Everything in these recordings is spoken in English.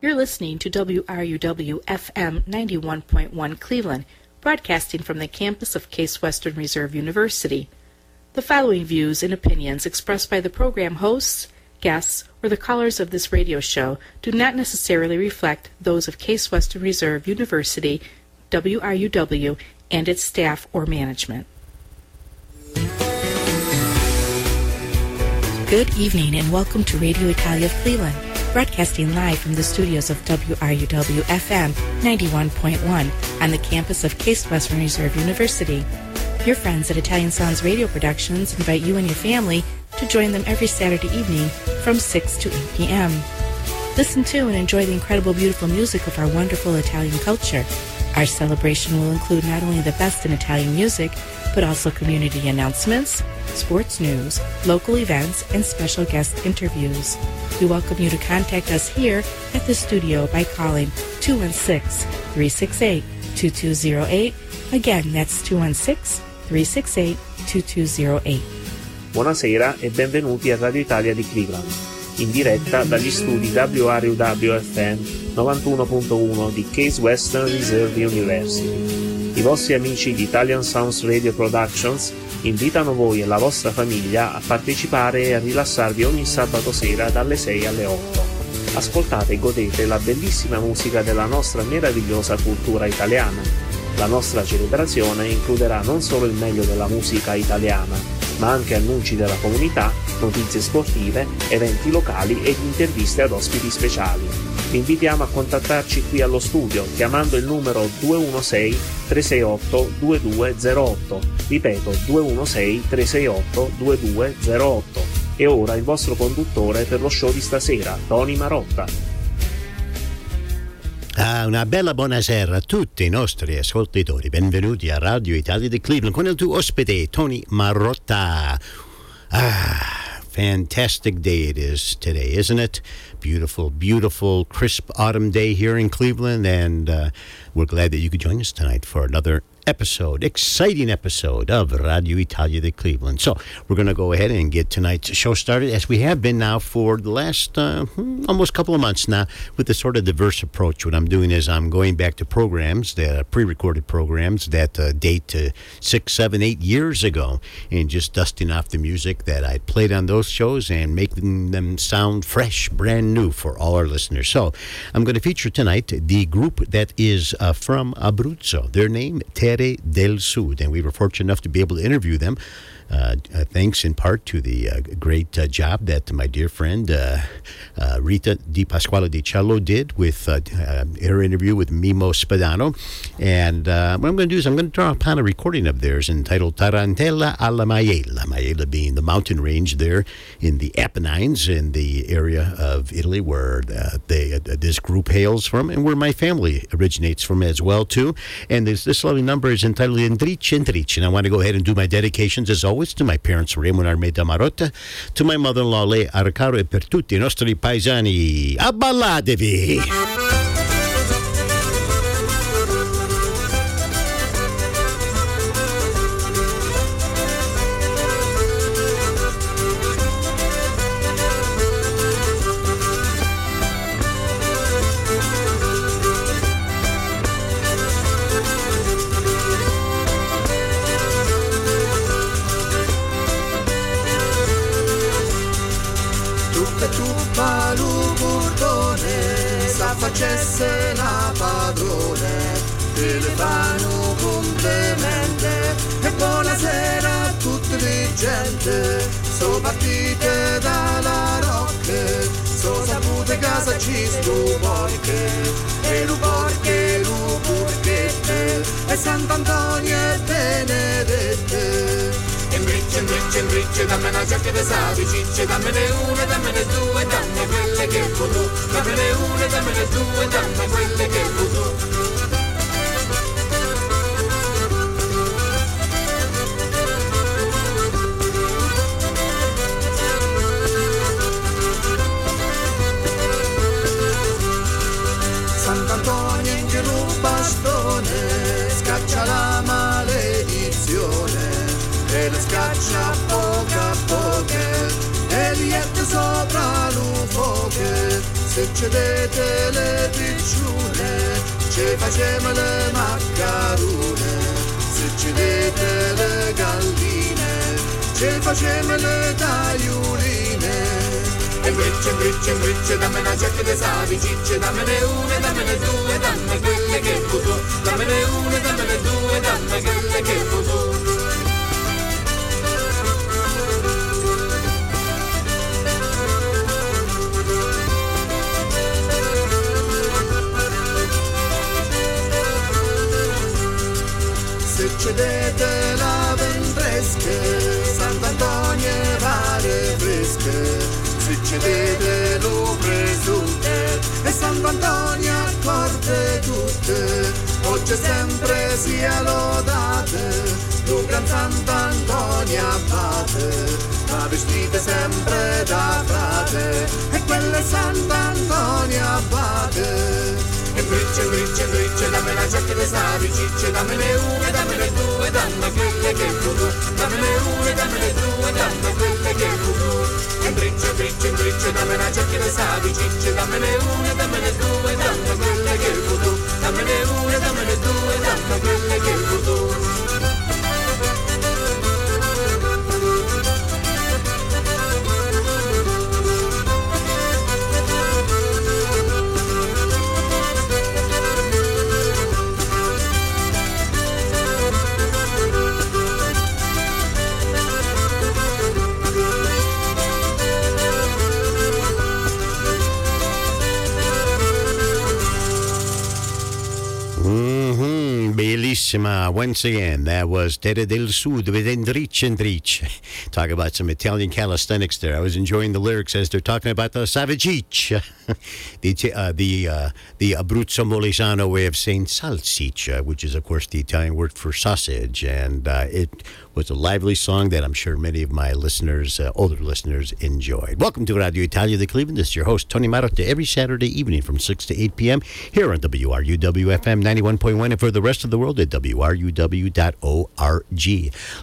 You're listening to WRUW FM 91.1 Cleveland, broadcasting from the campus of Case Western Reserve University. The following views and opinions expressed by the program hosts, guests, or the callers of this radio show do not necessarily reflect those of Case Western Reserve University, WRUW, and its staff or management. Good evening and welcome to Radio Italia of Cleveland broadcasting live from the studios of WRUW FM 91.1 on the campus of Case Western Reserve University. Your friends at Italian Sounds Radio Productions invite you and your family to join them every Saturday evening from 6 to 8 p.m. Listen to and enjoy the incredible, beautiful music of our wonderful Italian culture. Our celebration will include not only the best in Italian music, but also community announcements, sports news, local events, and special guest interviews. We welcome you to contact us here at the studio by calling 216-368-2208. Again, that's 216-368-2208. Buonasera e benvenuti a Radio Italia di Cleveland, in diretta dagli studi WRUW-FM 91.1 di Case Western Reserve University. I vostri amici di Italian Sounds Radio Productions invitano voi e la vostra famiglia a partecipare e a rilassarvi ogni sabato sera dalle 6 alle 8. Ascoltate e godete la bellissima musica della nostra meravigliosa cultura italiana. La nostra celebrazione includerà non solo il meglio della musica italiana, ma anche annunci della comunità, notizie sportive, eventi locali ed interviste ad ospiti speciali vi invitiamo a contattarci qui allo studio chiamando il numero 216 368 2208. Ripeto 216 368 2208. E ora il vostro conduttore per lo show di stasera, Tony Marotta. Ah, una bella buonasera a tutti i nostri ascoltatori. Benvenuti a Radio Italia di Cleveland con il tuo ospite Tony Marotta. Ah, fantastic day it is today, isn't it? Beautiful, beautiful, crisp autumn day here in Cleveland, and uh, we're glad that you could join us tonight for another episode, exciting episode of Radio Italia de Cleveland. So we're going to go ahead and get tonight's show started, as we have been now for the last uh, hmm, almost couple of months now, with the sort of diverse approach. What I'm doing is I'm going back to programs that are pre-recorded programs that uh, date to six, seven, eight years ago, and just dusting off the music that I played on those shows and making them sound fresh, brand new for all our listeners. So I'm going to feature tonight the group that is uh, from Abruzzo. Their name, Terre del Sud, and we were fortunate enough to be able to interview them. Uh, uh, thanks in part to the uh, great uh, job that my dear friend uh, uh, Rita Di Pasquale Di Cello did with her interview with Mimo Spadano. And what I'm going to do is I'm going to draw upon a recording of theirs entitled Tarantella alla Maiella, Maiella being the mountain range there in the Apennines in the area of Italy where they, this group hails from and where my family originates from as well too. And this, this lovely number is entitled Intrice Intrice. And I want to go ahead and do my dedications as always always to my parents Raymond Armeda Marotta, to my mother-in-law Lei Arcaro e per tutti i nostri paesani. Abballatevi! Facesse la padrone, te le fanno complemente e buonasera a tutte le gente, so partite dalla rocche, so sapute casa ci stu porche, e lu porche, lu porchette, e Sant'Antonio e Benedette. Ricce, ricce, ricce, dammi una giacca di savi, cicce, dammene una, dammene due, dammi quelle che vuoi tu, dammene una, dammene due, dammi quelle che vuoi tu. Se cedete le picciune, ci facciamo le maccarone, se cedete le galline, ci facciamo le tagliuline. E bricce, bricce, bricce, dammi una giacca di savi, cicce, dammene una, dammene due, dammi quelle che vuoi tu, dammene una, dammene due, dammi quelle che vuoi tu. Cedete la ventresche, Sant'Antonio e varie fresche, se cedete lo presunte e Sant'Antonio accorde tutte, oggi sempre sia lodate, tu gran Sant'Antonio abate, la vestite sempre da frate, e quelle Sant'Antonio abate. E bricce, bricce, bricce, dammi la giacca di savi, cicce, dammene una, dammene due, dammi quelle che vuoi tu, dammene una, dammene due, dammi quelle che tu. E bricce, bricce, bricce, dammi la giacca di savi, cicce, dammene una, dammene due, dammi quelle che vuoi tu, dammene una, dammene due, Once again, that was Terra del Sud with Endrich Endrich. Talk about some Italian calisthenics there. I was enjoying the lyrics as they're talking about the Savagiccia, the uh, the uh, the Abruzzo Molisano way of saying salsiccia, which is of course the Italian word for sausage, and uh, it was a lively song that I'm sure many of my listeners, uh, older listeners, enjoyed. Welcome to Radio Italia de Cleveland. This is your host, Tony Marotta, every Saturday evening from 6 to 8 p.m. here on WRUW-FM 91.1 and for the rest of the world at WRUW.org.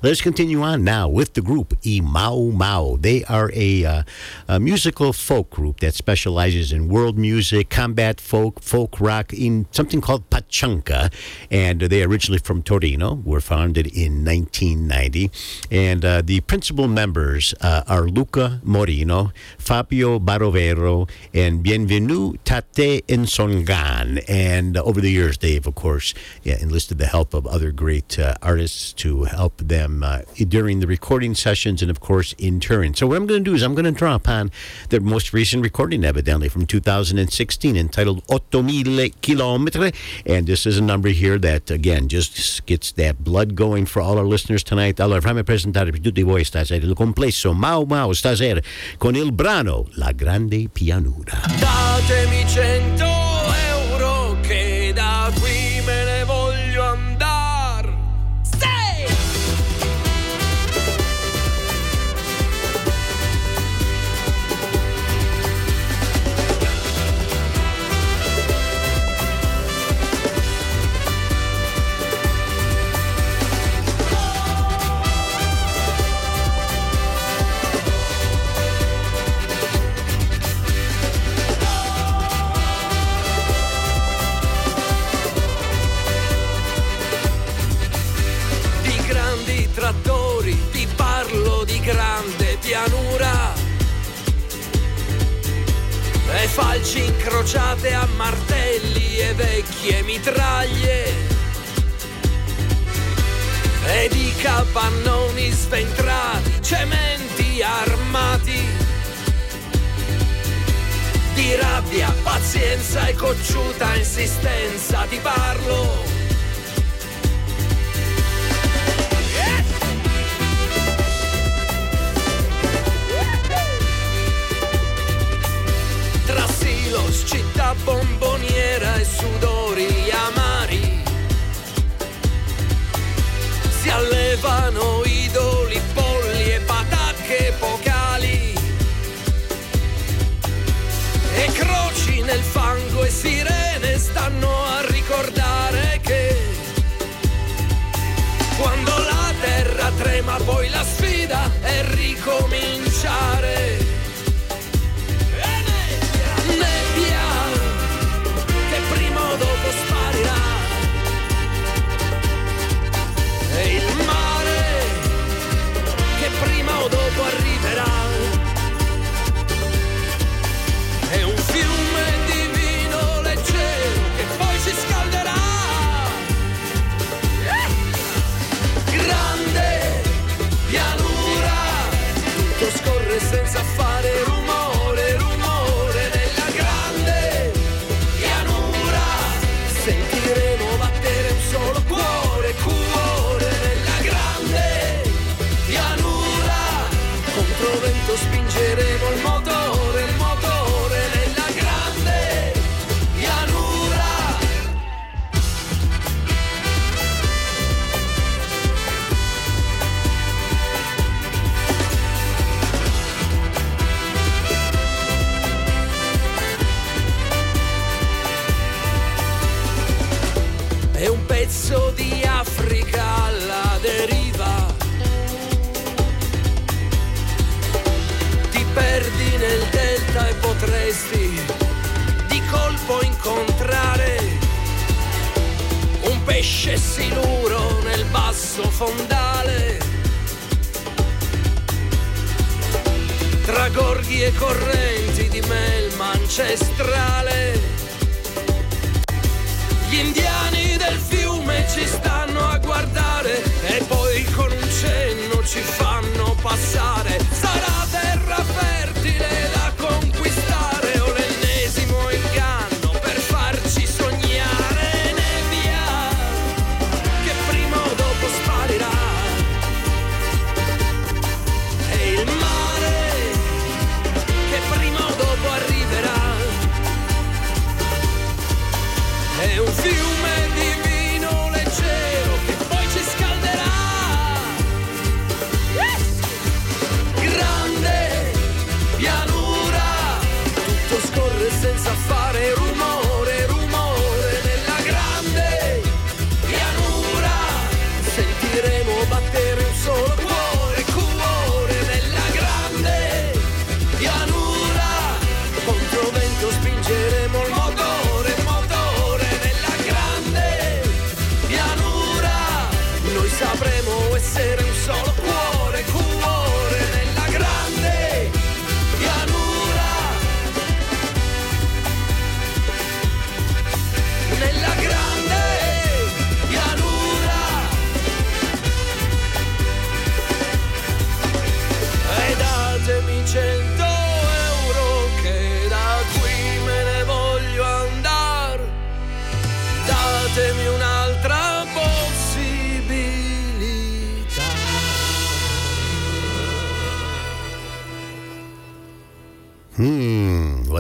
Let's continue on now with the group I Mau Mau. They are a, uh, a musical folk group that specializes in world music, combat folk, folk rock, in something called Patchanka. And they originally from Torino, were founded in 1990. And uh, the principal members uh, are Luca Morino, Fabio Barovero, and Bienvenu Tate Nsongan. And uh, over the years, they've, of course, yeah, enlisted the help of other great uh, artists to help them uh, during the recording sessions and, of course, in turn. So, what I'm going to do is I'm going to draw upon their most recent recording, evidently, from 2016, entitled Otto Mille Chilometri. And this is a number here that, again, just gets that blood going for all our listeners tonight. Allora fammi presentare per tutti voi stasera il complesso Mau Mau stasera con il brano La Grande Pianura. Datemi cento falci incrociate a martelli e vecchie mitraglie. Ed i capannoni sventrati, cementi armati. Di rabbia, pazienza e cocciuta insistenza ti parlo città bomboniera e sudori amari. Si allevano idoli, polli e patacche epocali. E croci nel fango e sirene stanno a ricordare che quando la terra trema poi la sfida è ricominciare. Colpo incontrare un pesce siluro nel basso fondale. Tra gorghi e correnti di melma ancestrale gli indiani del fiume ci stanno a guardare e poi con un cenno ci fanno passare.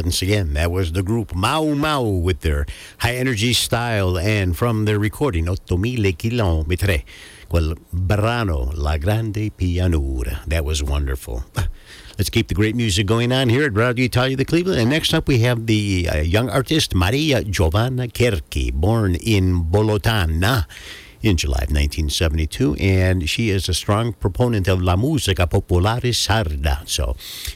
Once again, that was the group Mau Mau with their high energy style and from their recording 8000 chilometri, quel brano La Grande Pianura. That was wonderful. Let's keep the great music going on here at Radio Italia de Cleveland. And next up, we have the uh, young artist Maria Giovanna Cherchi, born in Bolotana in July of 1972, and she is a strong proponent of La Musica Popolare Sarda. So,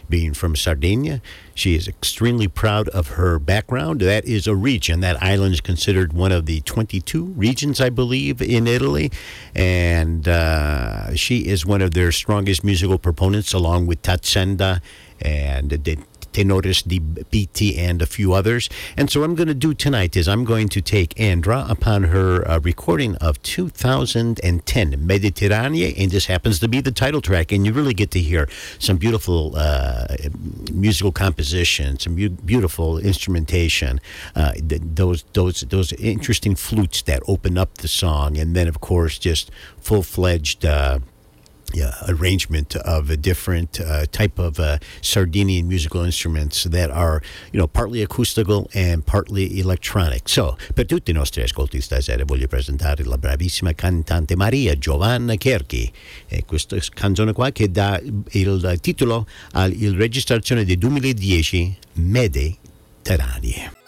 being from Sardinia, she is extremely proud of her background. That is a region. That island is considered one of the 22 regions, I believe, in Italy, and uh, she is one of their strongest musical proponents, along with Tazenda and the Tenores di Bitti and a few others. And so what I'm going to do tonight is I'm going to take Andra upon her uh, recording of 2010 Mediterranea, and this happens to be the title track, and you really get to hear some beautiful uh, musical composition, some bu- beautiful instrumentation, uh, th- those those those interesting flutes that open up the song, and then of course just full fledged. Uh, yeah, arrangement of a different uh, type of uh, Sardinian musical instruments that are, you know, partly acoustical and partly electronic. So, per tutti i nostri ascolti stasera voglio presentare la bravissima cantante Maria Giovanna Cherchi e questa canzone qua che dà il titolo alla registrazione del 2010 Mediterranee. Mediterranea,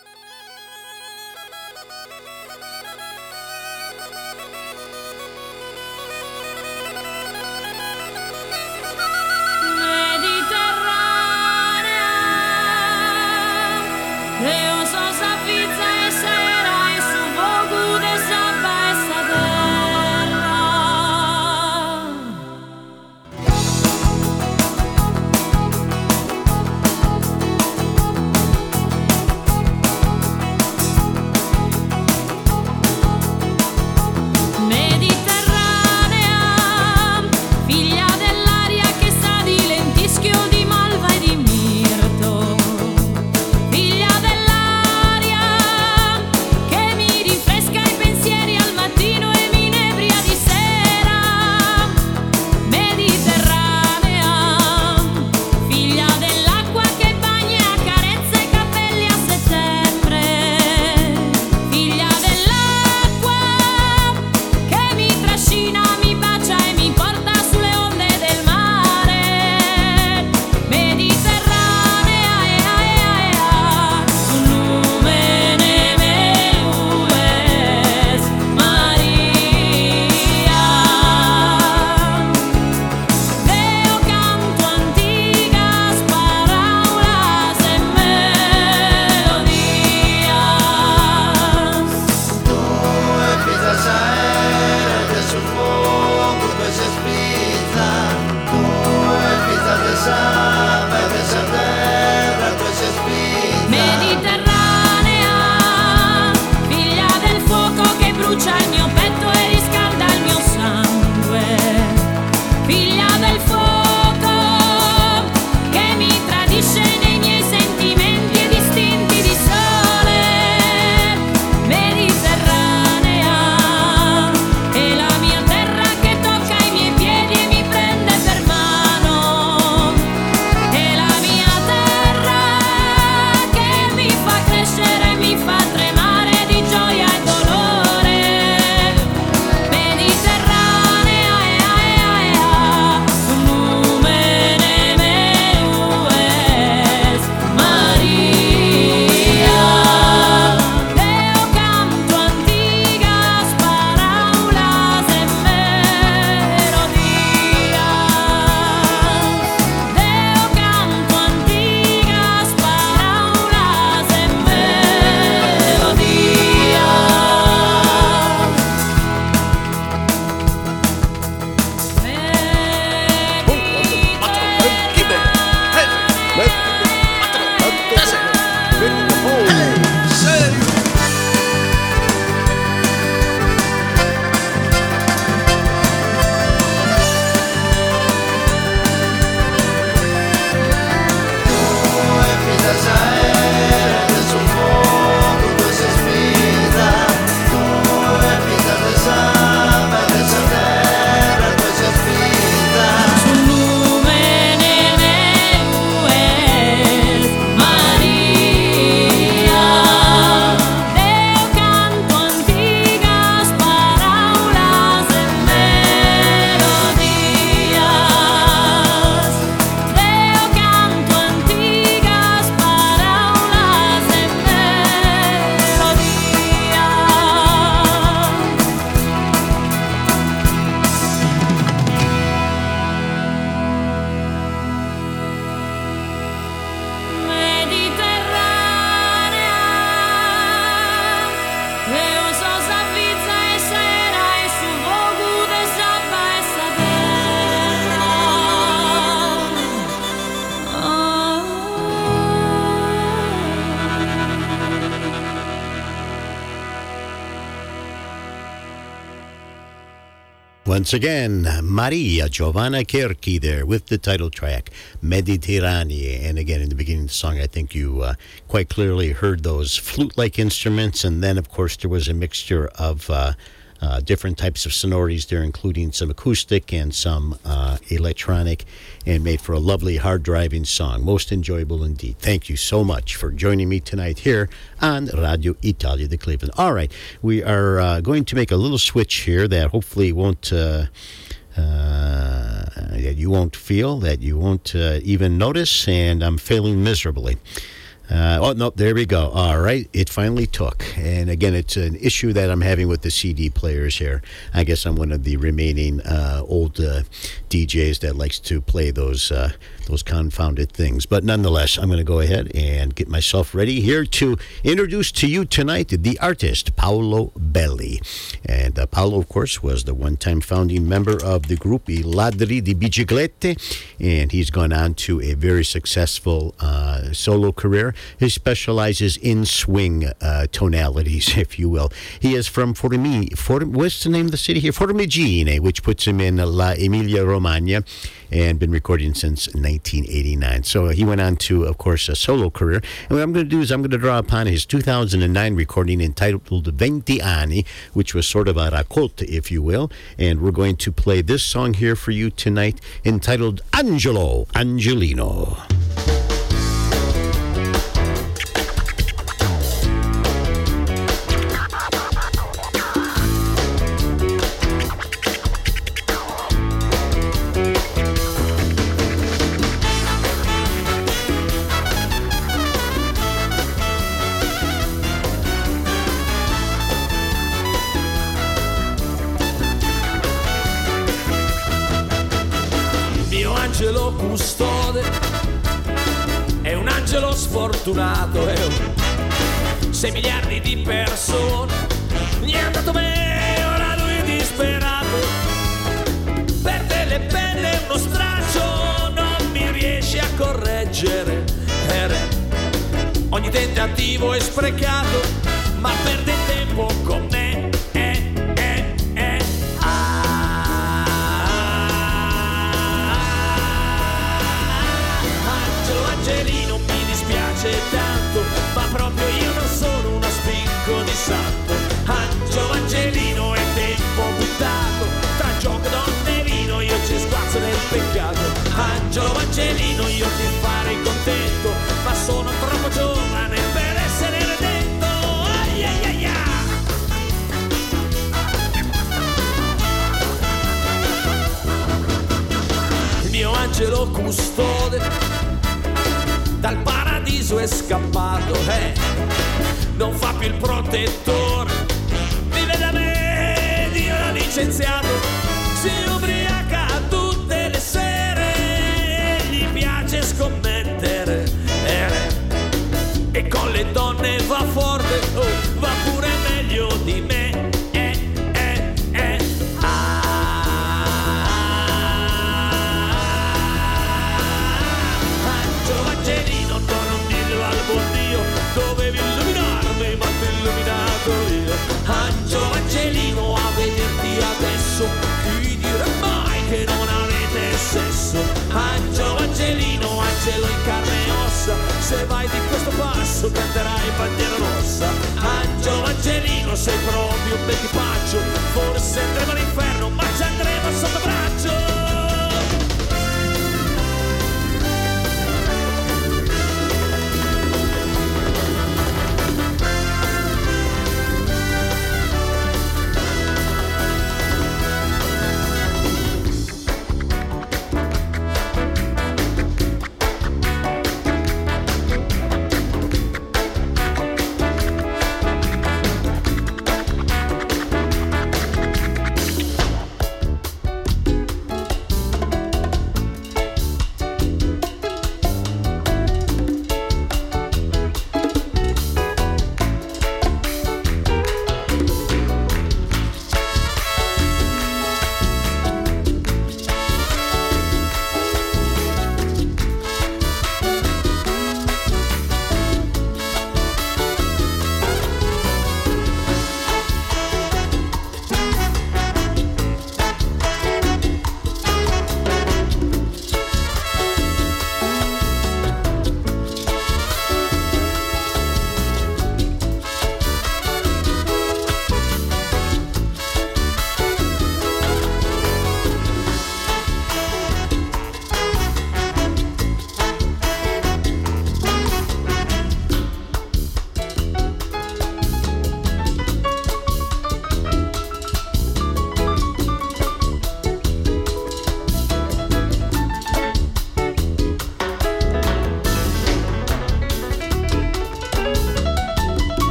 Once again, Maria Giovanna Cherchi there with the title track, Mediterranee. And again, in the beginning of the song, I think you uh, quite clearly heard those flute like instruments. And then, of course, there was a mixture of. Uh, uh, different types of sonorities there, including some acoustic and some uh, electronic, and made for a lovely, hard driving song. Most enjoyable indeed. Thank you so much for joining me tonight here on Radio Italia de Cleveland. All right, we are uh, going to make a little switch here that hopefully won't. Uh, uh, that you won't feel, that you won't uh, even notice, and I'm failing miserably. Uh, oh, no, there we go. All right, it finally took. And again, it's an issue that I'm having with the CD players here. I guess I'm one of the remaining uh, old uh, DJs that likes to play those uh, those confounded things. But nonetheless, I'm going to go ahead and get myself ready here to introduce to you tonight the artist Paolo Belli. And uh, Paolo, of course, was the one-time founding member of the group I Ladri di Biciclette, and he's gone on to a very successful uh, solo career. He specializes in swing uh, tonalities, if you will. He is from Formi, Form, what's the name of the city here? Formigine, which puts him in La Emilia Romagna, and been recording since 1989. So uh, he went on to, of course, a solo career. And what I'm going to do is I'm going to draw upon his 2009 recording entitled Venti Anni, which was sort of a raccolta, if you will. And we're going to play this song here for you tonight entitled Angelo Angelino. Sfortunato è un 6 miliardi di persone. Gli è andato bene ora lui è disperato. Perde le penne uno straccio non mi riesce a correggere. Eh, ogni tentativo è sprecato ma perde mio angelo custode dal paradiso è scappato, eh, non fa più il protettore, vive da me, Dio l'ha licenziato, passo canterai bandiera rossa. Angelo Angelino, sei proprio un bel tipaccio, forse andremo all'inferno, ma ci andremo sotto braccio.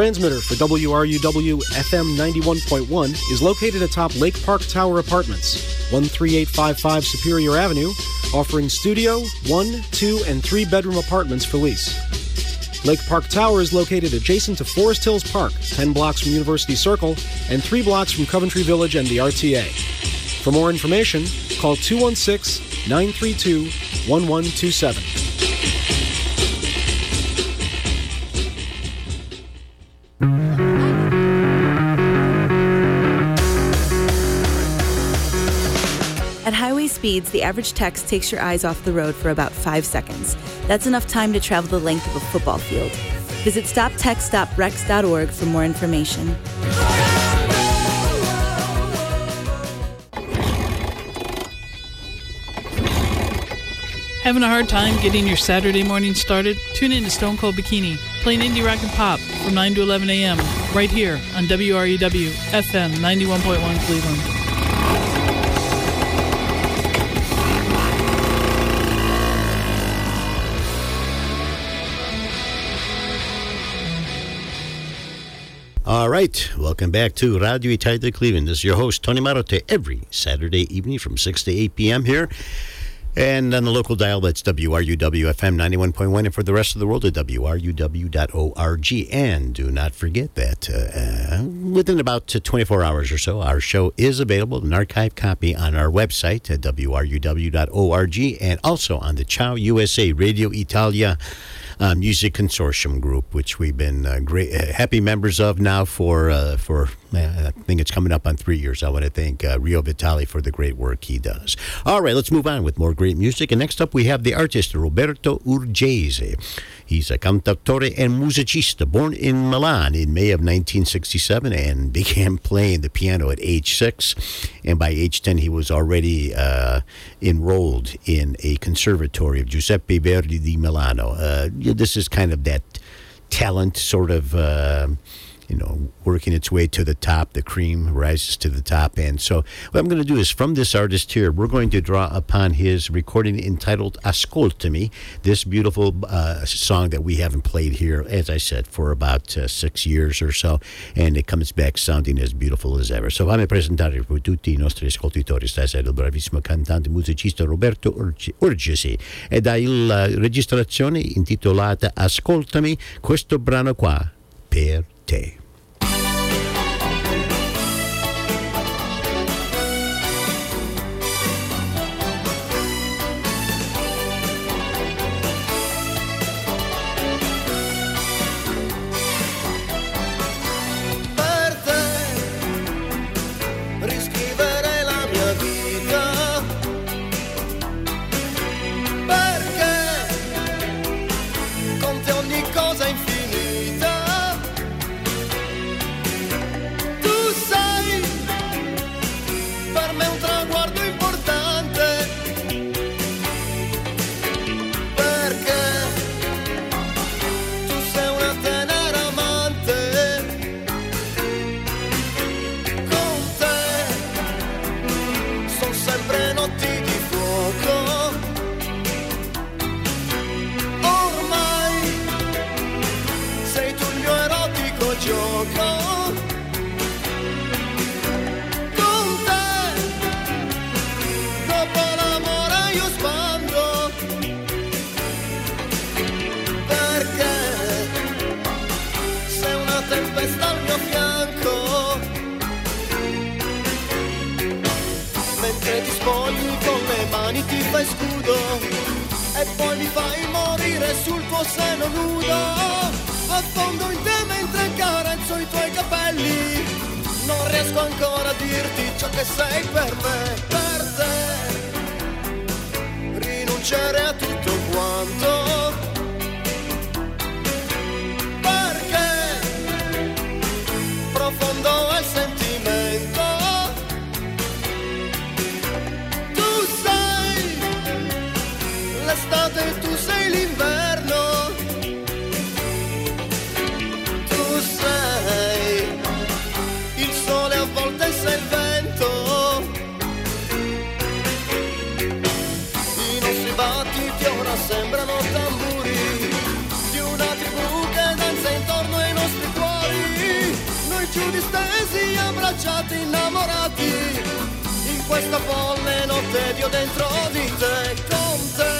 Transmitter for WRUW FM 91.1 is located atop Lake Park Tower Apartments, 13855 Superior Avenue, offering studio, one, two, and three bedroom apartments for lease. Lake Park Tower is located adjacent to Forest Hills Park, 10 blocks from University Circle, and 3 blocks from Coventry Village and the RTA. For more information, call 216 932 1127. Speeds, the average text takes your eyes off the road for about five seconds. That's enough time to travel the length of a football field. Visit stoptextsstopwrecks.org for more information. Having a hard time getting your Saturday morning started? Tune in to Stone Cold Bikini, playing indie rock and pop from 9 to 11 a.m. right here on WRUW FM 91.1 Cleveland. Right, welcome back to Radio Italia Cleveland. This is your host, Tony Marotta, every Saturday evening from 6 to 8 p.m. here. And on the local dial, that's WRUW FM 91.1. And for the rest of the world, at WRUW.org. And do not forget that uh, within about 24 hours or so, our show is available, an archive copy on our website at WRUW.org and also on the Ciao USA Radio Italia uh, Music Consortium Group, which we've been uh, great, uh, happy members of now for uh, for uh, I think it's coming up on three years. I want to thank Rio Vitali for the great work he does. All right, let's move on with more great music. And next up, we have the artist Roberto Urgese. He's a cantautore and musicista born in Milan in May of 1967 and began playing the piano at age six. And by age 10, he was already enrolled in a conservatory of Giuseppe Verdi di Milano. Uh, this is kind of that talent sort of. Uh, you know, working its way to the top. The cream rises to the top. And so, what I'm going to do is from this artist here, we're going to draw upon his recording entitled Ascoltami, this beautiful uh, song that we haven't played here, as I said, for about uh, six years or so. And it comes back sounding as beautiful as ever. So, fammi presentare per tutti i nostri ascoltatori stasera il bravissimo cantante musicista Roberto Urgesi. E dalla registrazione intitolata Ascoltami, questo brano qua per te. Mentre ti spogli con le mani ti fai scudo. E poi mi fai morire sul tuo seno nudo. Affondo in te mentre carezzo i tuoi capelli. Non riesco ancora a dirti ciò che sei per me per te. Rinunciare a tutto quanto giù distesi, abbracciati, innamorati, in questa folle notte io dentro di te, con te,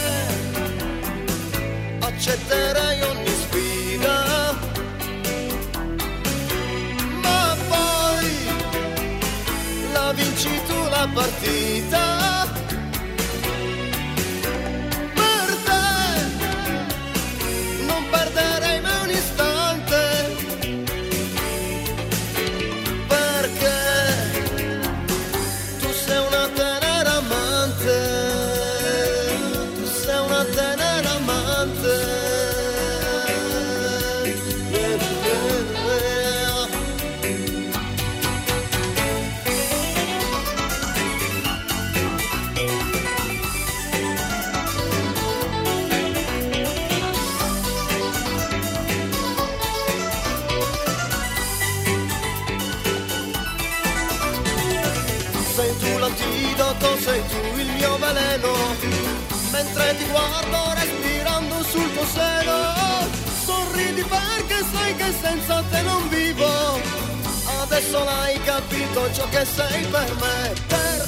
accetterei ogni sfida, ma poi la vinci tu la partita. Che senza te non vivo, adesso l'hai capito ciò che sei per me, per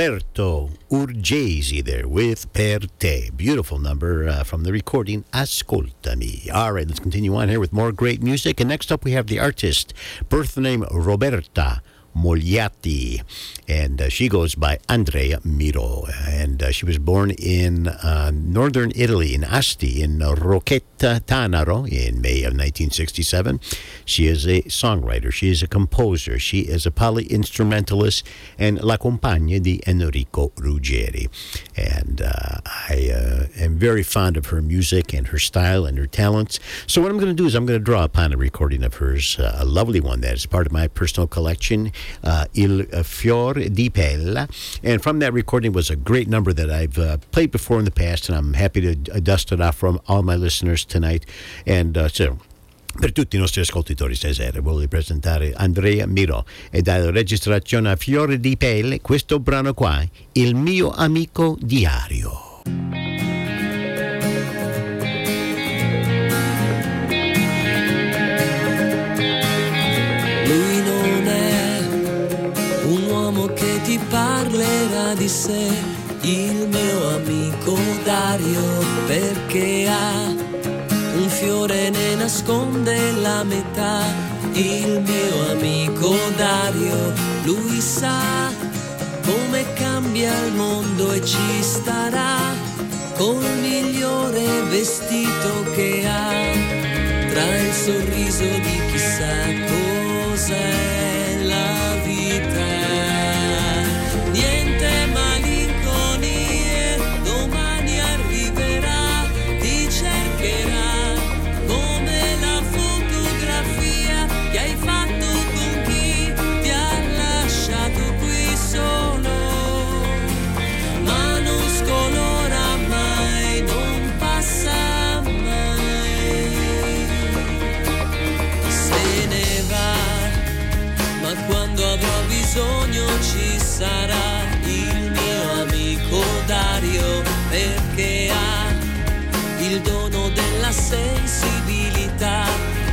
Roberto Urgesi there with Per Te. Beautiful number uh, from the recording Ascoltami. All right, let's continue on here with more great music. And next up, we have the artist, birth name Roberta. Mogliotti, and uh, she goes by Andrea Miro. And uh, she was born in uh, northern Italy, in Asti, in Rocchetta Tanaro, in May of 1967. She is a songwriter, she is a composer, she is a poly instrumentalist, and la compagna di Enrico Ruggeri. And uh, I uh, am very fond of her music and her style and her talents. So, what I'm going to do is I'm going to draw upon a recording of hers, uh, a lovely one that is part of my personal collection, uh, Il Fior di Pella. And from that recording was a great number that I've uh, played before in the past, and I'm happy to uh, dust it off from all my listeners tonight. And uh, so. Per tutti i nostri ascoltatori stasera voglio presentare Andrea Miro e dalla registrazione a Fiore di Pelle questo brano qua, Il mio amico diario. Parlerà di sé, il mio amico Dario, perché ha un fiore ne nasconde la metà. Il mio amico Dario, lui sa come cambia il mondo e ci starà col migliore vestito che ha tra il sorriso di chissà cos'è la vita. Avrò bisogno ci sarà il mio amico Dario, perché ha il dono della sensibilità.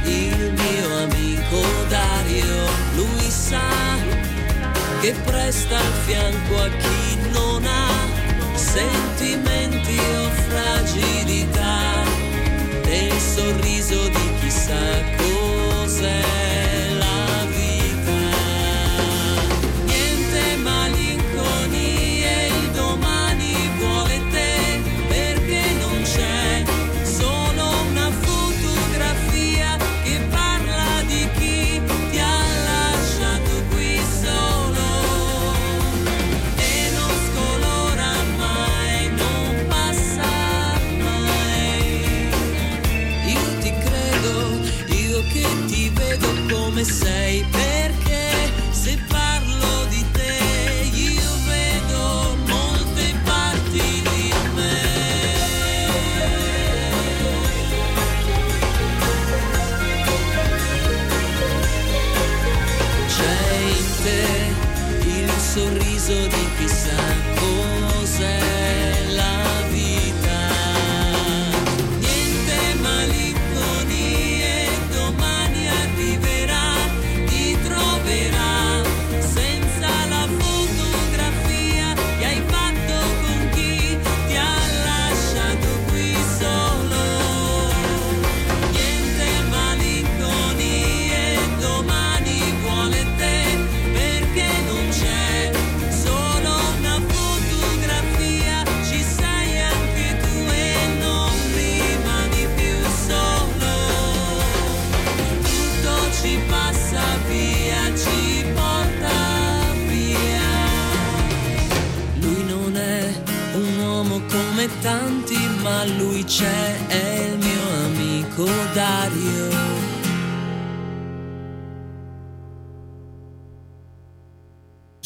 Il mio amico Dario, lui sa che presta il fianco a chi non ha sentimenti o fragilità nel sorriso di chissà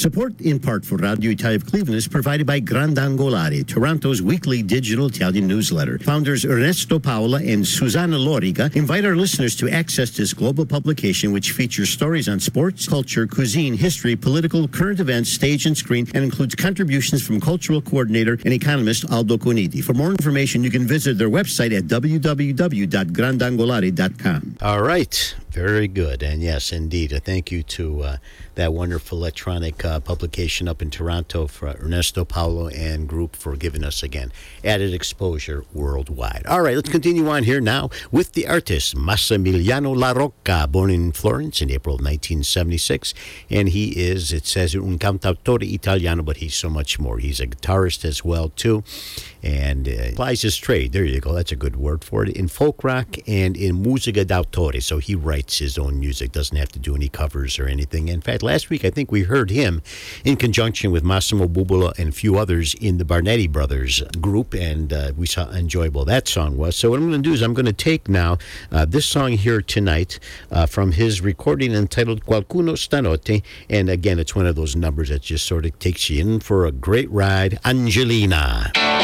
Support in part for Radio Italia of Cleveland is provided by Grandangolari, Toronto's weekly digital Italian newsletter. Founders Ernesto Paola and Susanna Loriga invite our listeners to access this global publication, which features stories on sports, culture, cuisine, history, political, current events, stage and screen, and includes contributions from cultural coordinator and economist Aldo Coniti. For more information, you can visit their website at www.grandangolari.com. All right. Very good. And yes, indeed. A thank you to uh, that wonderful electronic uh, publication up in Toronto for Ernesto Paulo and group for giving us again added exposure worldwide. All right, let's continue on here now with the artist Massimiliano La Rocca, born in Florence in April of 1976. And he is, it says, un cantautore italiano, but he's so much more. He's a guitarist as well, too, and uh, applies his trade. There you go. That's a good word for it. In folk rock and in musica d'autore. So he writes his own music, doesn't have to do any covers or anything. In fact, last week I think we heard him in conjunction with Massimo Bubola and a few others in the Barnetti Brothers group, and uh, we saw how enjoyable that song was. So what I'm going to do is I'm going to take now uh, this song here tonight uh, from his recording entitled Qualcuno Stanotte, and again, it's one of those numbers that just sort of takes you in for a great ride. Angelina.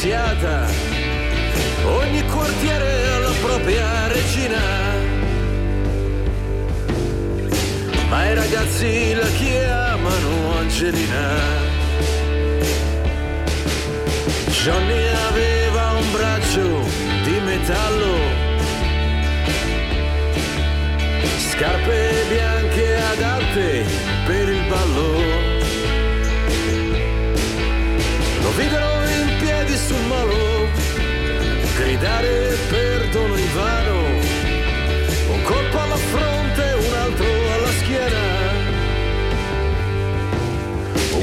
Iniziata, ogni quartiere ha la propria regina. Ma i ragazzi la chiamano Angelina. Johnny aveva un braccio di metallo, scarpe bianche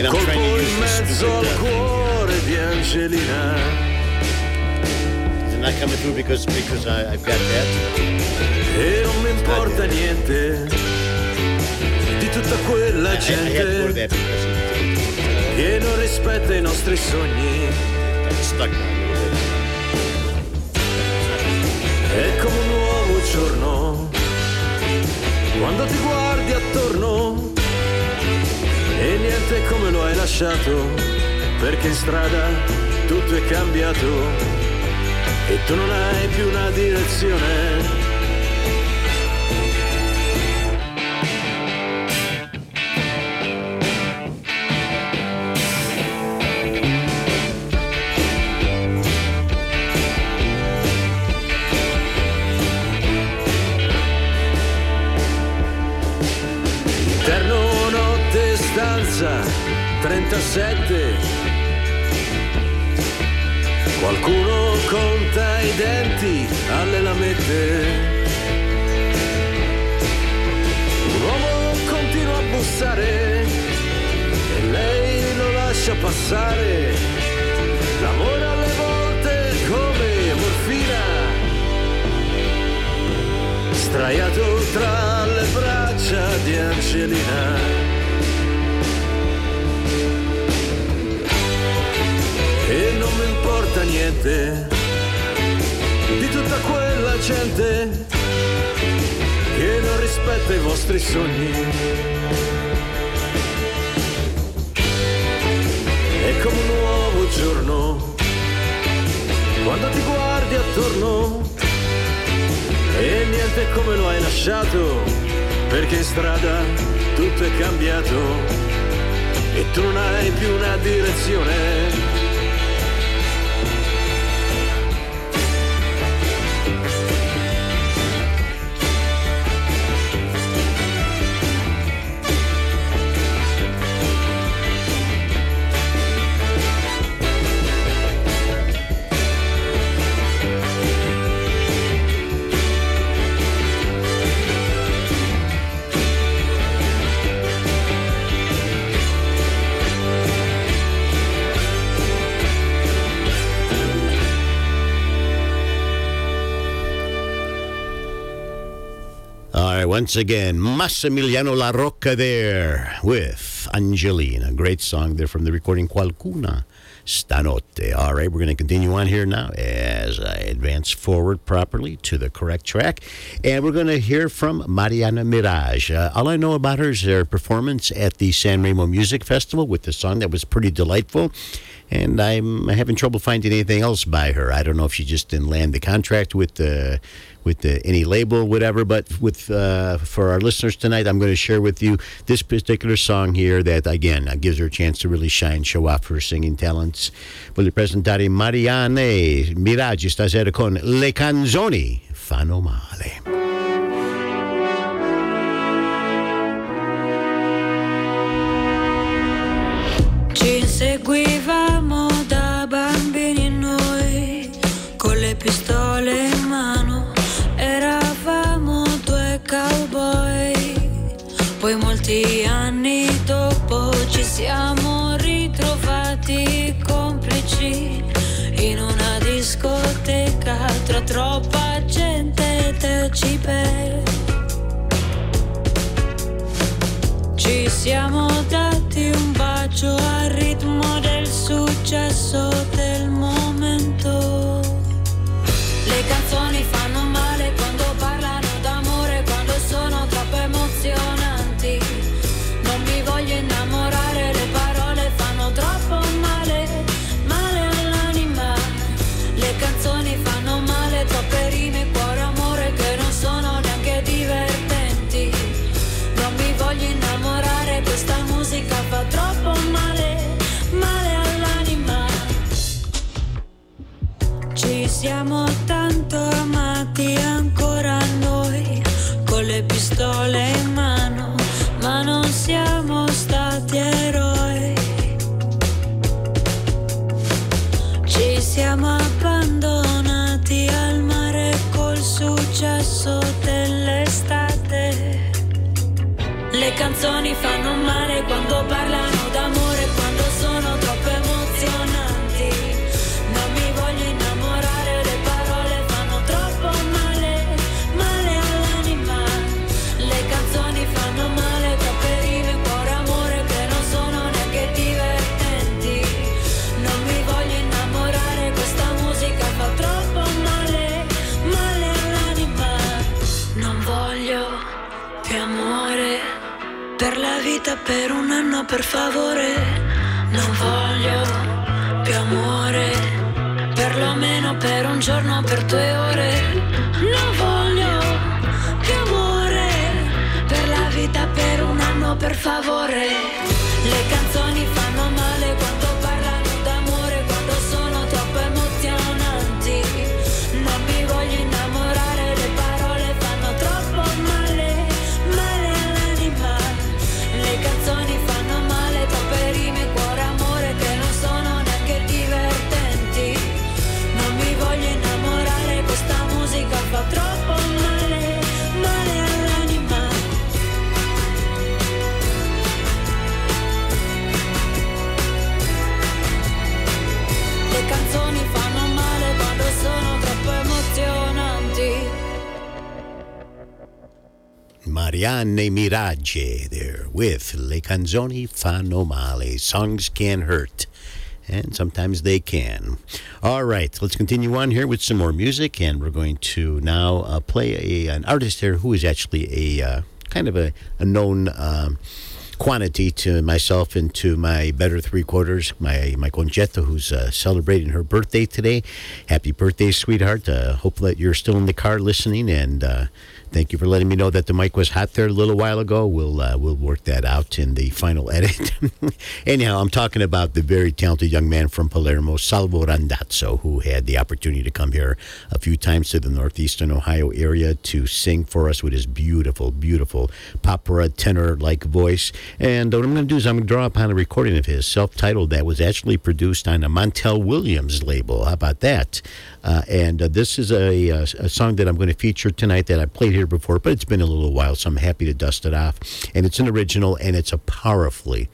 Colpo in mezzo al cuore di Angelina. It's not coming through because because I, have got that. E non mi importa niente di tutta quella gente che non rispetta i nostri sogni. È come un nuovo giorno. Quando ti guardi attorno e niente come lo hai lasciato perché in strada tutto è cambiato e tu non hai più una direzione. 37 Qualcuno conta i denti alle lamette. Un uomo continua a bussare E lei lo lascia passare. L'amore alle volte come morfina. Straiato tra le braccia di Angelina niente di tutta quella gente che non rispetta i vostri sogni. È come un nuovo giorno quando ti guardi attorno e niente come lo hai lasciato perché in strada tutto è cambiato e tu non hai più una direzione. Once again, Massimiliano La Rocca there with Angelina. Great song there from the recording Qualcuno Stanotte. All right, we're going to continue on here now as I advance forward properly to the correct track. And we're going to hear from Marianne Mirage. Uh, all I know about her is her performance at the San Remo Music Festival with the song that was pretty delightful and I'm having trouble finding anything else by her. I don't know if she just didn't land the contract with the with the, any label, whatever. But with uh, for our listeners tonight, I'm going to share with you this particular song here that again gives her a chance to really shine, show off her singing talents. Voglio presentare Marianne Miraggi stasera con Le canzoni fanno male. Siamo ritrovati complici in una discoteca tra troppa gente e decibel. Ci siamo dati un bacio al ritmo del successo del momento. Le canzoni fanno siamo tanto amati ancora noi, con le pistole in mano, ma non siamo stati eroi. Ci siamo abbandonati al mare col successo dell'estate. Le canzoni fanno male quando parlano Marianne Mirage there with Le Canzoni Fanno Male. Songs can hurt. And sometimes they can. All right, let's continue on here with some more music. And we're going to now uh, play a, an artist here who is actually a uh, kind of a, a known um, quantity to myself and to my better three quarters, my, my Concetta, who's uh, celebrating her birthday today. Happy birthday, sweetheart. Uh, hope that you're still in the car listening. And uh, thank you for letting me know that the mic was hot there a little while ago. We'll uh, we'll work that out in the final edit. Anyhow, I'm talking about the very talented young man from Palermo, Salvo Randazzo, who had the opportunity to come here a few times to the northeastern Ohio area to sing for us with his beautiful, beautiful opera tenor-like voice. And what I'm going to do is I'm going to draw upon a recording of his, self-titled, that was actually produced on a Montel Williams label. How about that? Uh, and uh, this is a, a, a song that I'm going to feature tonight that I played here before, but it's been a little while, so I'm happy to dust it off. And it's an original, and it's a powerfully,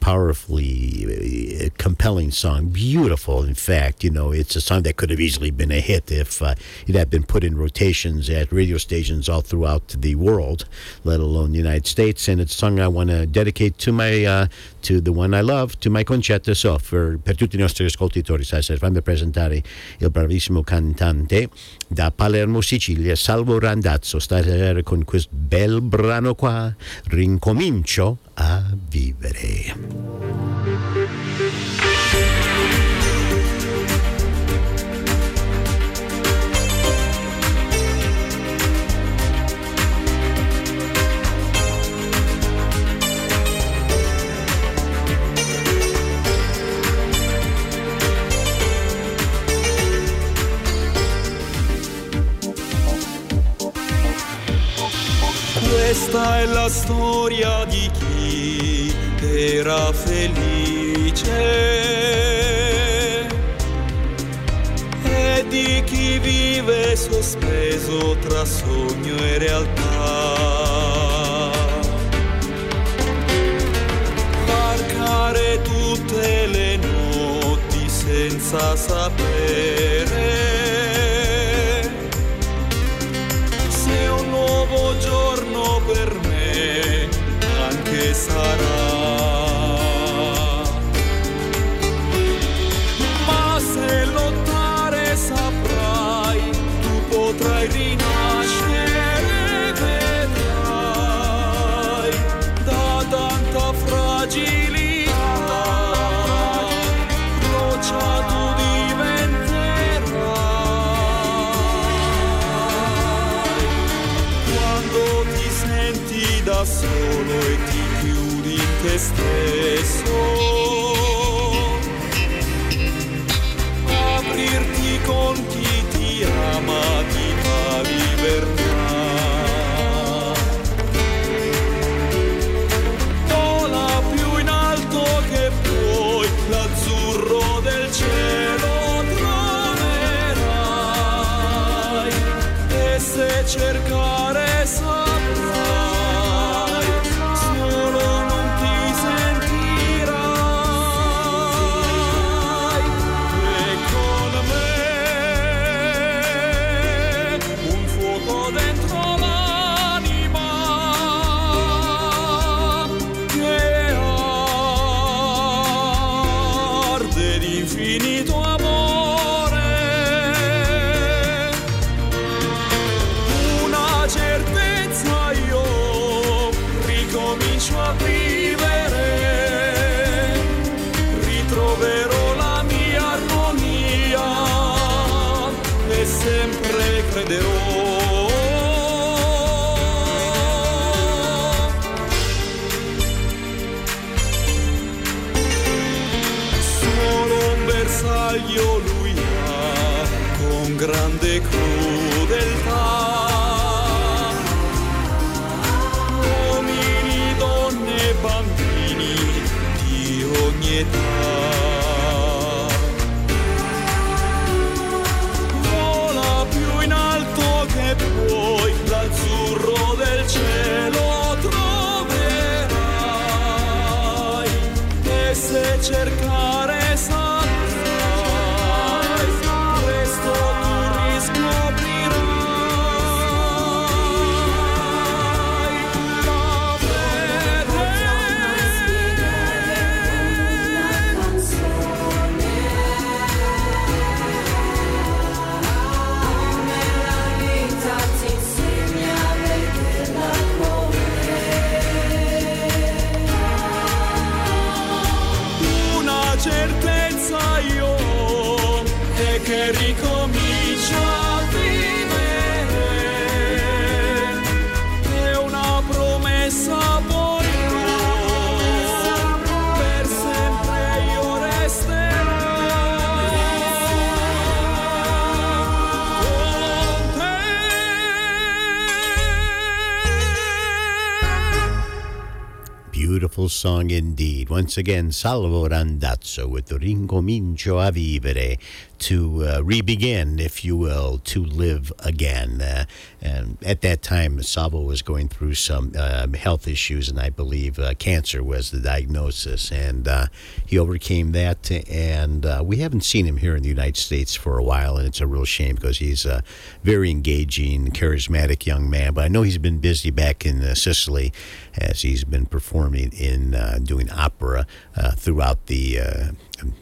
powerfully uh, compelling song. Beautiful, in fact. You know, it's a song that could have easily been a hit if uh, it had been put in rotations at radio stations all throughout the world, let alone the United States. And it's a song I want to dedicate to my uh, to the one I love, to my concetto. So, for, per tutti i nostri ascoltatori, stasera fammi presentare il bravissimo cantante da Palermo, Sicilia, Salvo Randazzo. Stasera con questo bel brano qua, Rincomincio a vivere. Questa è la storia di chi era felice e di chi vive sospeso tra sogno e realtà. Varcare tutte le notti senza sapere song indeed. Once again, Salvo Randazzo with Rincomincio a Vivere. to uh, re-begin, if you will, to live again. Uh, and at that time, Salvo was going through some um, health issues, and I believe uh, cancer was the diagnosis. And uh, he overcame that, and uh, we haven't seen him here in the United States for a while, and it's a real shame because he's a very engaging, charismatic young man. But I know he's been busy back in uh, Sicily as he's been performing in doing opera throughout the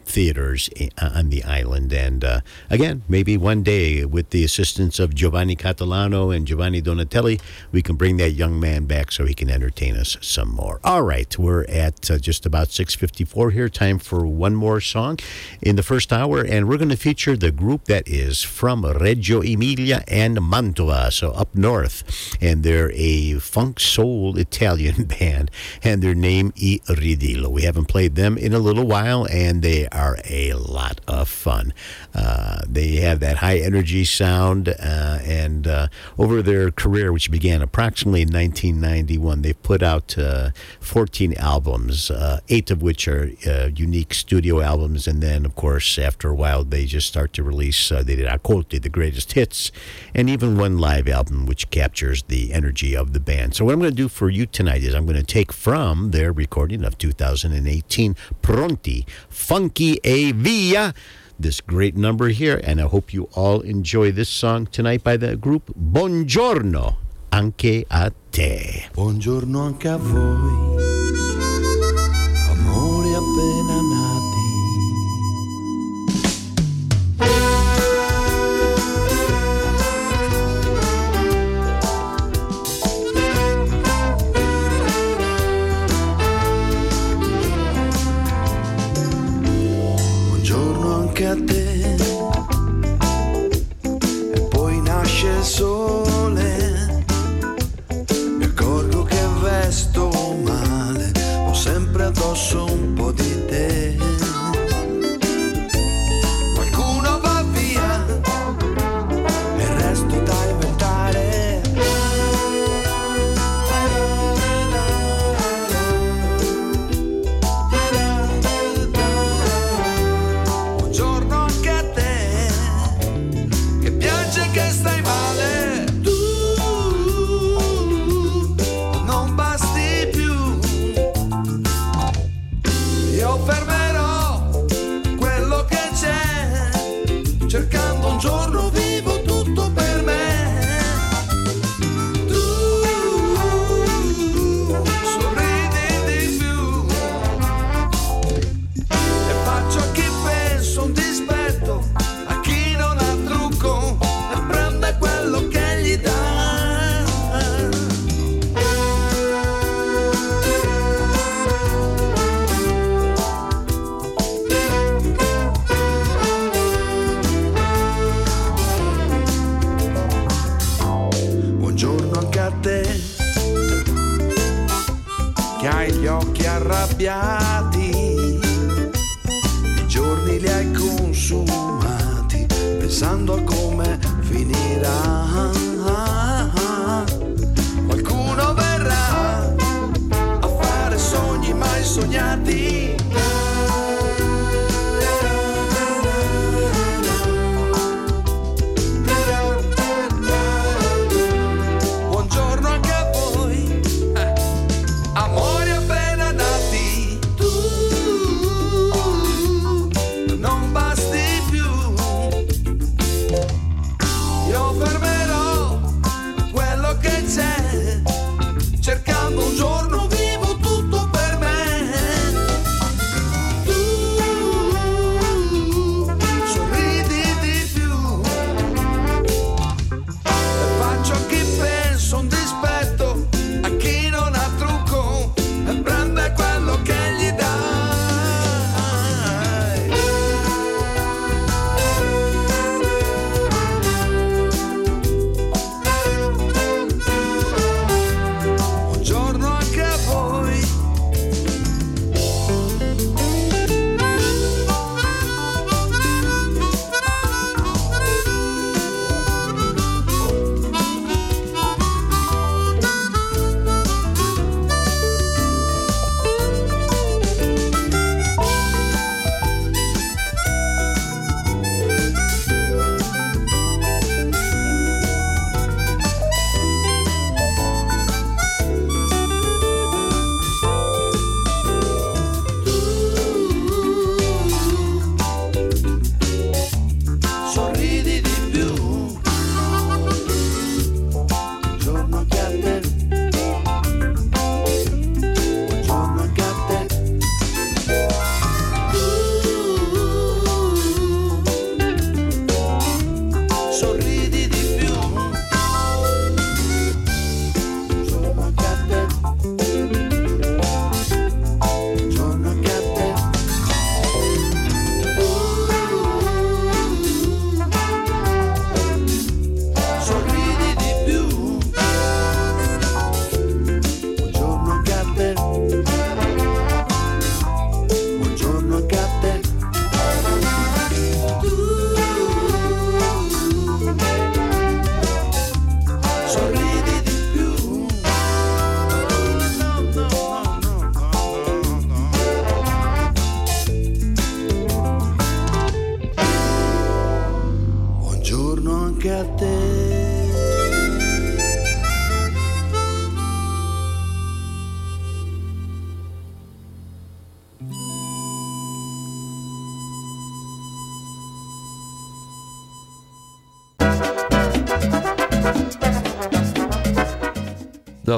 theaters on the island. And again, maybe one day, with the assistance of Giovanni Catalano and Giovanni Donatelli, we can bring that young man back so he can entertain us some more. All right, we're at uh, just about 6:54 here. Time for one more song in the first hour, and we're going to feature the group that is from Reggio Emilia and Mantua, so up north, and they're a funk soul Italian band, and their name I Ridillo. We haven't played them in a little while, and they are a lot of fun. Uh, they have that high energy sound, uh, and uh, over their career, which began approximately in 1991, they've put out uh, 14 albums, uh, eight of which are uh, unique studio albums, and then, of course, after a while, they just start to release. Uh, they did Accordi, the greatest hits, and even one live album, which captures the energy of the band. So, what I'm going to do for you tonight is I'm going to take from their recording of 2018, Pronti, Funky e Via this great number here, and I hope you all enjoy this song tonight by the group Buongiorno anche a te. Buongiorno anche a voi, cambiar.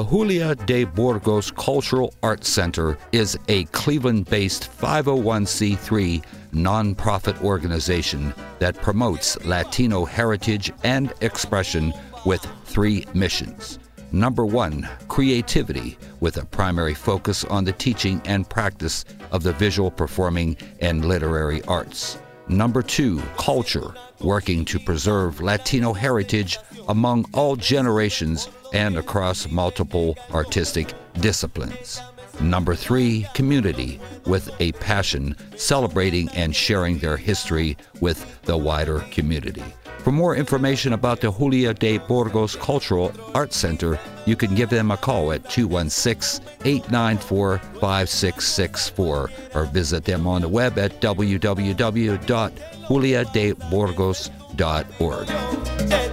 The Julia de Burgos Cultural Arts Center is a Cleveland based 501c3 nonprofit organization that promotes Latino heritage and expression with three missions. Number one, creativity, with a primary focus on the teaching and practice of the visual, performing, and literary arts. Number two, culture, working to preserve Latino heritage among all generations and across multiple artistic disciplines. Number three, community, with a passion celebrating and sharing their history with the wider community. For more information about the Julia de Burgos Cultural Arts Center, you can give them a call at 216 894 5664 or visit them on the web at www.juliadeburgos.org.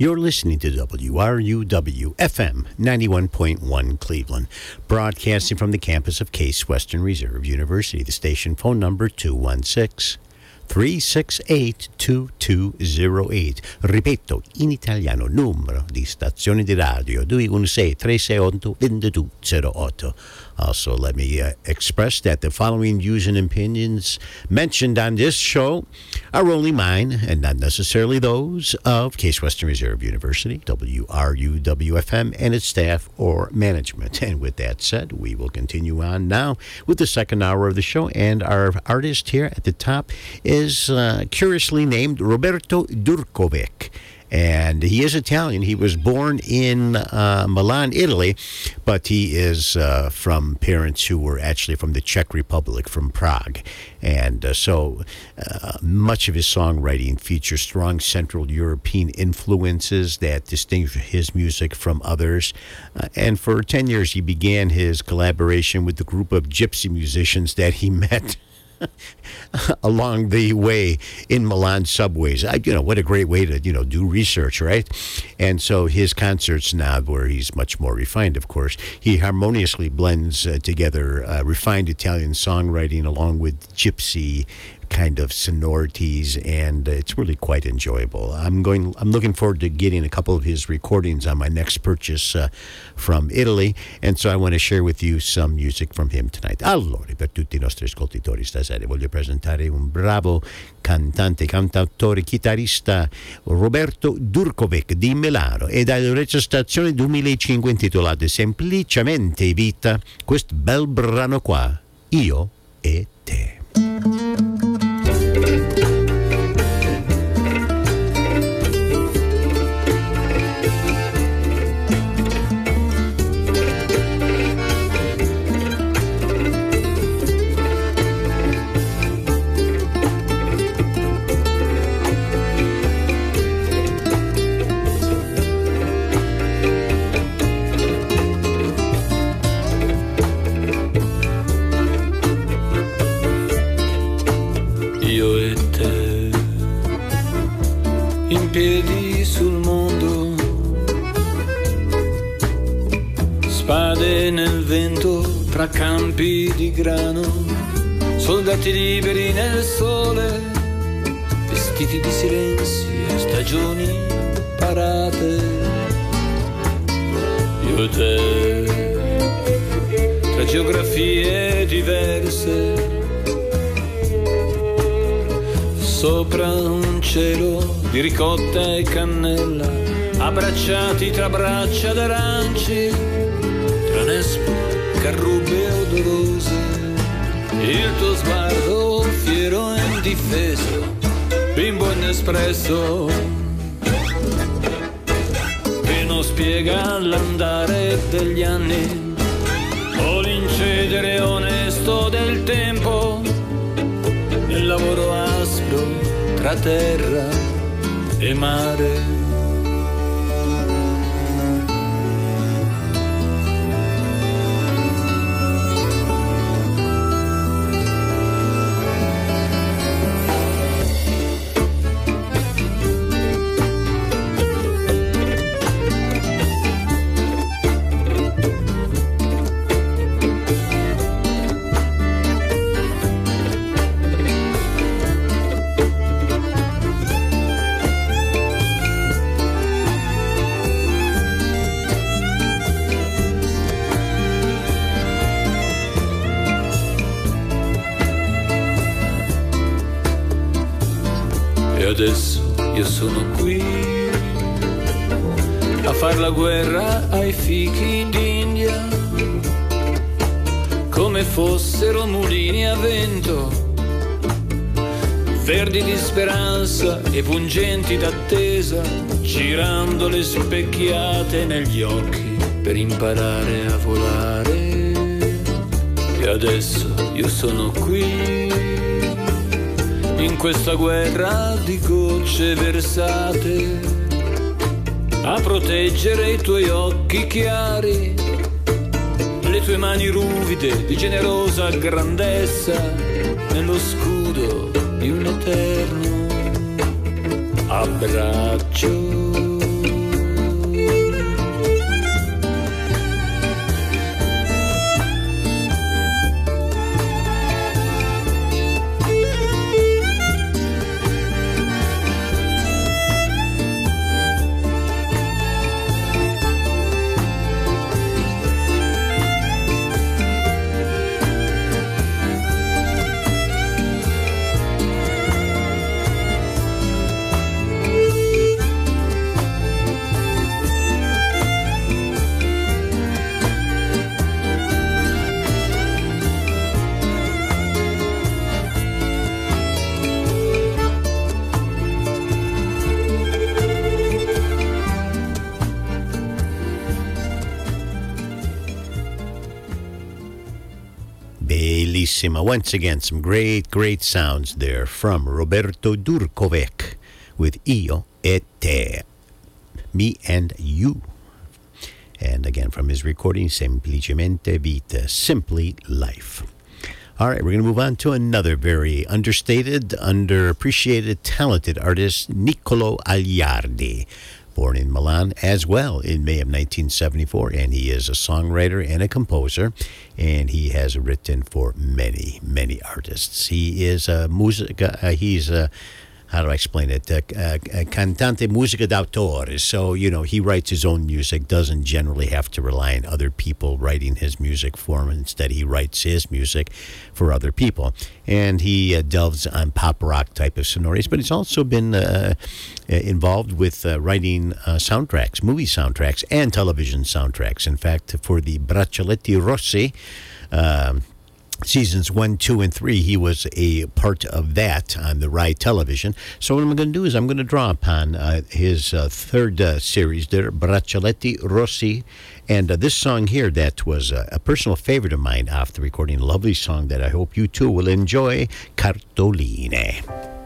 You're listening to WRUW FM 91.1 Cleveland, broadcasting from the campus of Case Western Reserve University. The station phone number 216 368 2208. Ripeto, in italiano, numero di stazione di radio 216 368 2208. Also, let me uh, express that the following views and opinions mentioned on this show are only mine and not necessarily those of Case Western Reserve University, WRUWFM, and its staff or management. And with that said, we will continue on now with the second hour of the show. And our artist here at the top is uh, curiously named Roberto Durkovic and he is Italian. He was born in uh, Milan, Italy, but he is uh, from parents who were actually from the Czech Republic, from Prague. And uh, so uh, much of his songwriting features strong Central European influences that distinguish his music from others. Uh, and for 10 years, he began his collaboration with the group of gypsy musicians that he met. along the way in Milan subways. I, you know, what a great way to, you know, do research, right? And so his concerts now, where he's much more refined, of course, he harmoniously blends uh, together uh, refined Italian songwriting along with gypsy kind of sonorities, and it's really quite enjoyable. I'm going. I'm looking forward to getting a couple of his recordings on my next purchase uh, from Italy, and so I want to share with you some music from him tonight. Allora, per tutti i nostri ascoltatori stasera voglio presentare un bravo cantante, cantautore, chitarrista Roberto Durkovic di Milano e dalla registrazione 2005 intitolata Semplicemente Vita, questo bel brano qua, Io e te. Piedi sul mondo, spade nel vento tra campi di grano, soldati liberi nel sole, vestiti di silenzi e stagioni parate. Io te, tra geografie diverse sopra un cielo di ricotta e cannella, abbracciati tra braccia d'aranci, tra nespo, carrubbe odorose, il tuo sguardo fiero e indifeso, bimbo inespresso, che non spiega l'andare degli anni, o l'incedere onesto del tempo, nel lavoro aspro tra terra e mare. Verdi di speranza e pungenti d'attesa, girando le specchiate negli occhi per imparare a volare. E adesso io sono qui, in questa guerra di gocce versate, a proteggere i tuoi occhi chiari, le tue mani ruvide di generosa grandezza, nello scudo di un eterno abbraccio. Bellissima. Once again, some great, great sounds there from Roberto Durkovic with Io e Te. Me and You. And again, from his recording, Semplicemente Vita, Simply Life. All right, we're going to move on to another very understated, underappreciated, talented artist, Niccolo Agliardi. Born in Milan as well in May of 1974, and he is a songwriter and a composer, and he has written for many, many artists. He is a music, uh, he's a how do I explain it? Uh, uh, cantante musica d'autore. So, you know, he writes his own music, doesn't generally have to rely on other people writing his music for him. Instead, he writes his music for other people. And he uh, delves on pop rock type of sonorities, but he's also been uh, involved with uh, writing uh, soundtracks, movie soundtracks, and television soundtracks. In fact, for the Braccialetti Rossi, um, seasons one, two, and three, he was a part of that on the Rai television. So what I'm going to do is I'm going to draw upon uh, his uh, third uh, series there, Braccialetti Rossi, and uh, this song here that was uh, a personal favorite of mine off the recording, lovely song that I hope you too will enjoy, Cartoline.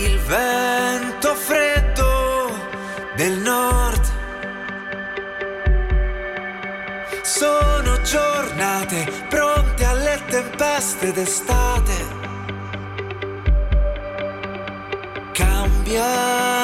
Il vento freddo del nord. Sono giornate pronte alle tempeste d'estate. Cambiano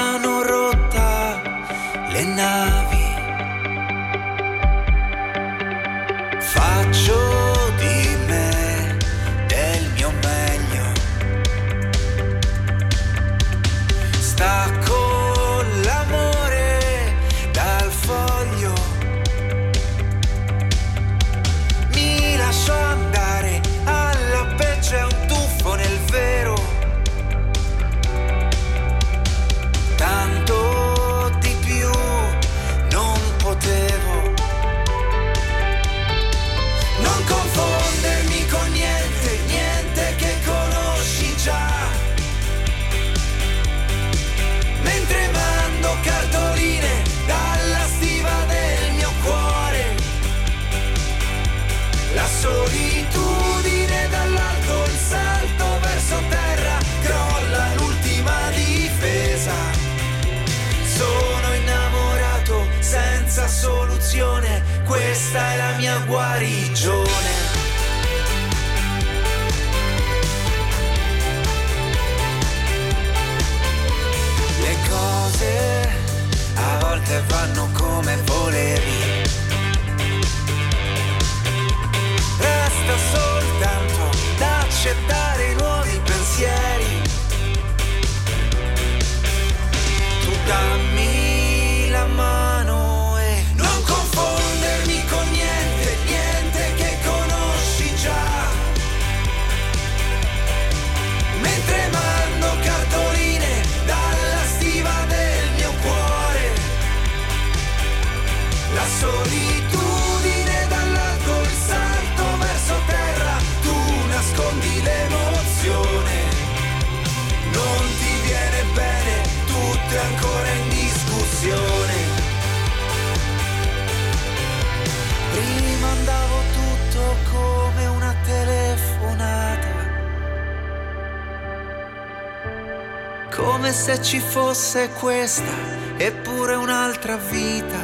se ci fosse questa eppure un'altra vita.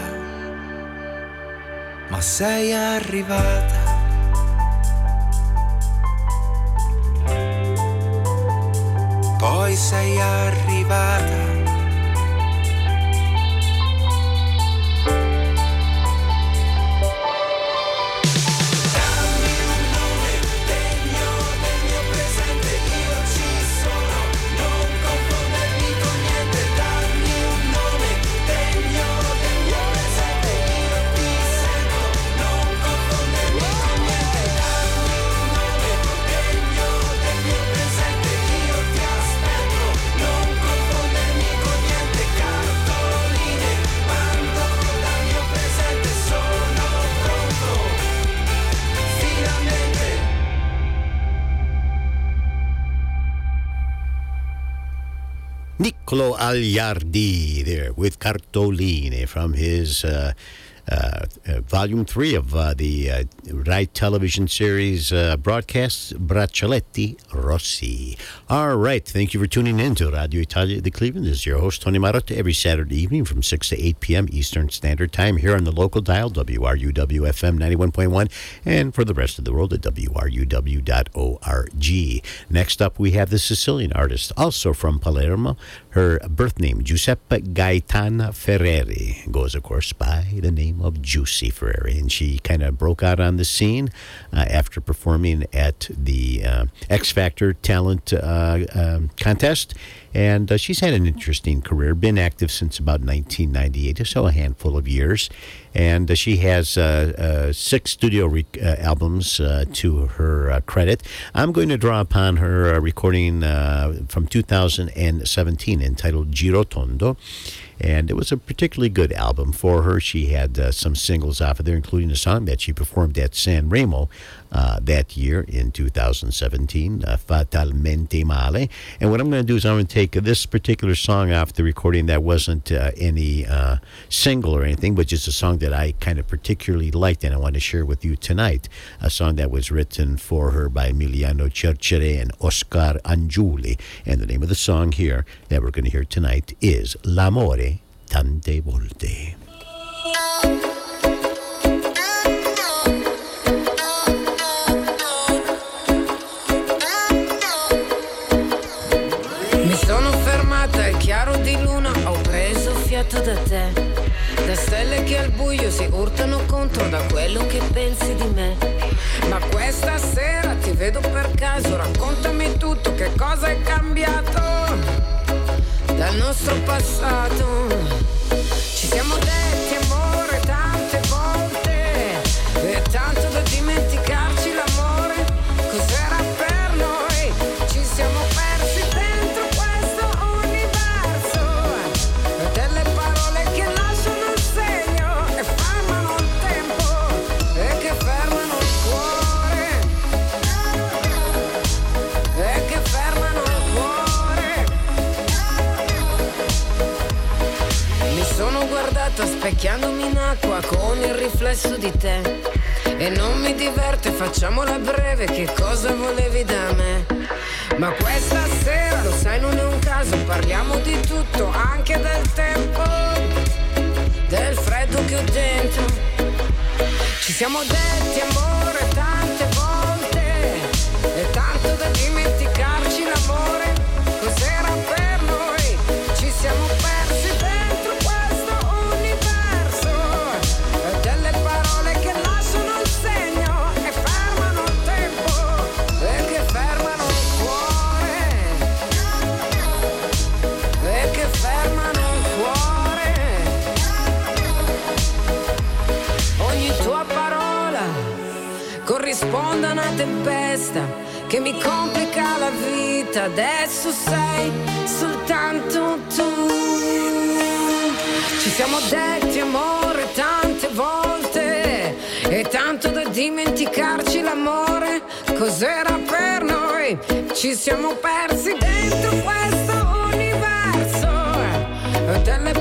Ma sei arrivata. Poi sei arrivata. Niccolo Agliardi there with Cartoline from his uh, uh, uh, volume three of uh, the uh, Rai television series uh, broadcasts Braccialetti Rossi. All right, thank you for tuning in to Radio Italia de Cleveland. This is your host, Tony Marotta, every Saturday evening from 6 to 8 p.m. Eastern Standard Time here on the local dial, WRUW FM 91.1, and for the rest of the world at WRUW.org. Next up, we have the Sicilian artist, also from Palermo. Her birth name, Giuseppe Gaetana Ferreri, goes, of course, by the name of Giusy Ferreri, And she kind of broke out on the scene uh, after performing at the uh, X Factor Talent uh, um, Contest. And uh, she's had an interesting career, been active since about 1998, so a handful of years. And uh, she has six studio re- albums to her credit. I'm going to draw upon her recording from 2017 entitled Girotondo. And it was a particularly good album for her. She had uh, some singles off of there, including a song that she performed at San Remo uh, that year in 2017, uh, Fatalmente Male. And what I'm going to do is I'm going to take this particular song off the recording that wasn't uh, any uh, single or anything, but just a song that I kind of particularly liked and I want to share with you tonight. A song that was written for her by Emiliano Cecere and Oscar Angiuli. And the name of the song here that we're going to hear tonight is L'amore tante volte. Da te. Da stelle che al buio si urtano contro da quello che pensi di me. Ma questa sera ti vedo per caso, raccontami tutto, che cosa è cambiato dal nostro passato. Ci siamo detti guardato specchiandomi in acqua con il riflesso di te. E non mi diverte, facciamola breve, che cosa volevi da me? Ma questa sera, lo sai, non è un caso, parliamo di tutto, anche del tempo, del freddo che ho dentro. Ci siamo detti amore corrisponde a una tempesta che mi complica la vita. Adesso sei soltanto tu. Ci siamo detti amore tante volte e tanto da dimenticarci l'amore. Cos'era per noi? Ci siamo persi dentro questo universo. Delle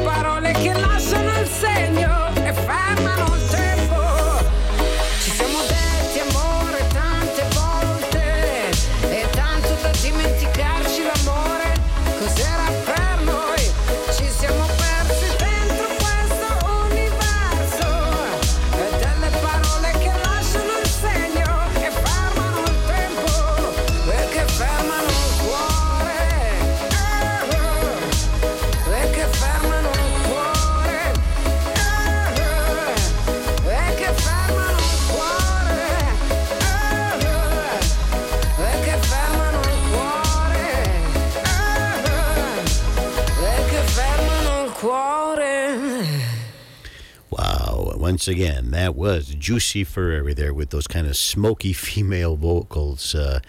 again, that was Giusy Ferreri there with those kind of smoky female vocals. Uh,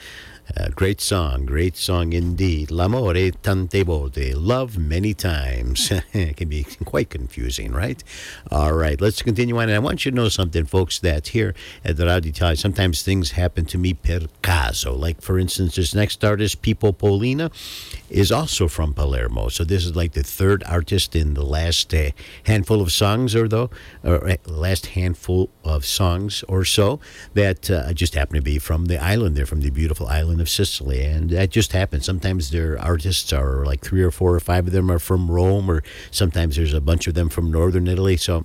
uh, great song, great song indeed. L'amore tante volte, love many times. it can be quite confusing, right? All right, let's continue on. And I want you to know something, folks, that here at the Radio Italia, sometimes things happen to me per caso. Like, for instance, this next artist, Pippo Polina, is also from Palermo. So this is like the third artist in the last uh, handful of songs or though, or uh, last handful of songs or so that uh, just happen to be from the island. They're from the beautiful island of Sicily. And that just happens. Sometimes their artists are like three or four or five of them are from Rome, or sometimes there's a bunch of them from northern Italy. So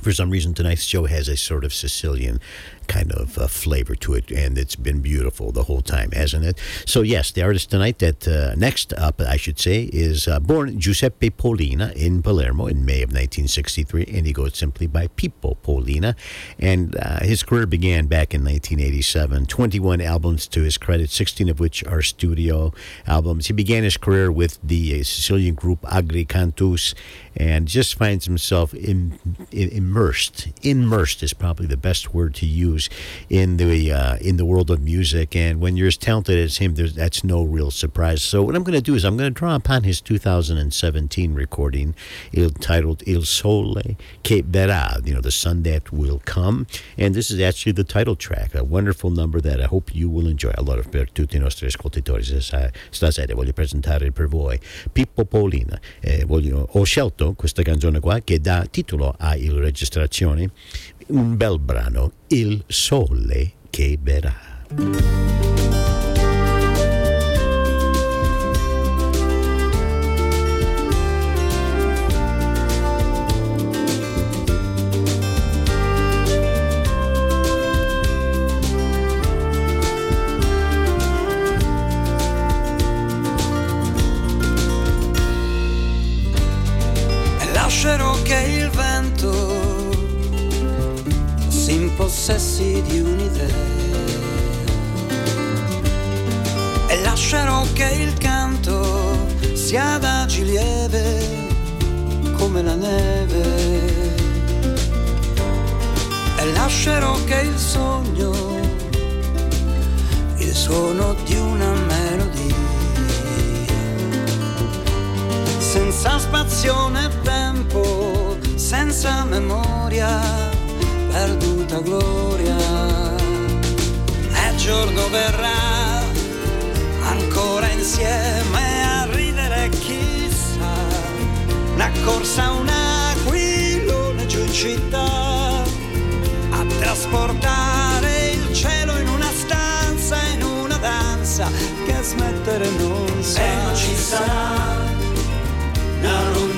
for some reason, tonight's show has a sort of Sicilian kind of uh, flavor to it, and it's been beautiful the whole time, hasn't it? So, yes, the artist tonight that uh, next up, I should say, is uh, born Giuseppe Polina in Palermo in May of 1963, and he goes simply by Pippo Polina. And uh, his career began back in 1987. 21 albums to his credit, 16 of which are studio albums. He began his career with the uh, Sicilian group Agricantus and just finds himself in, in, immersed. Immersed is probably the best word to use in the uh, in the world of music. And when you're as talented as him, that's no real surprise. So what I'm going to do is I'm going to draw upon his 2017 recording entitled Il Sole Che Verrà, you know, the sun that will come. And this is actually the title track, a wonderful number that I hope you will enjoy. Allora, per tutti i nostri ascoltatori, stasera voglio presentare per voi Pippo Polina. Eh, voglio, ho scelto questa canzone qua che dà titolo alla registrazione un bel brano, Il sole che verrà.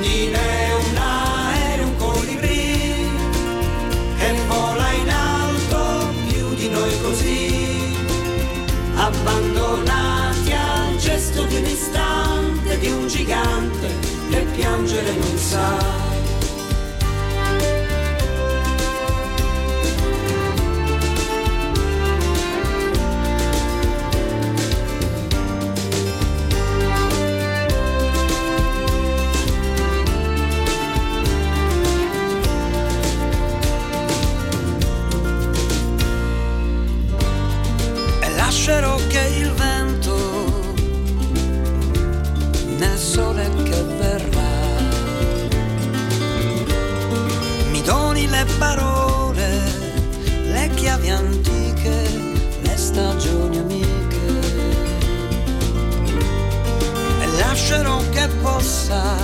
Una parole, le chiavi antiche, le stagioni amiche. E lascerò che possa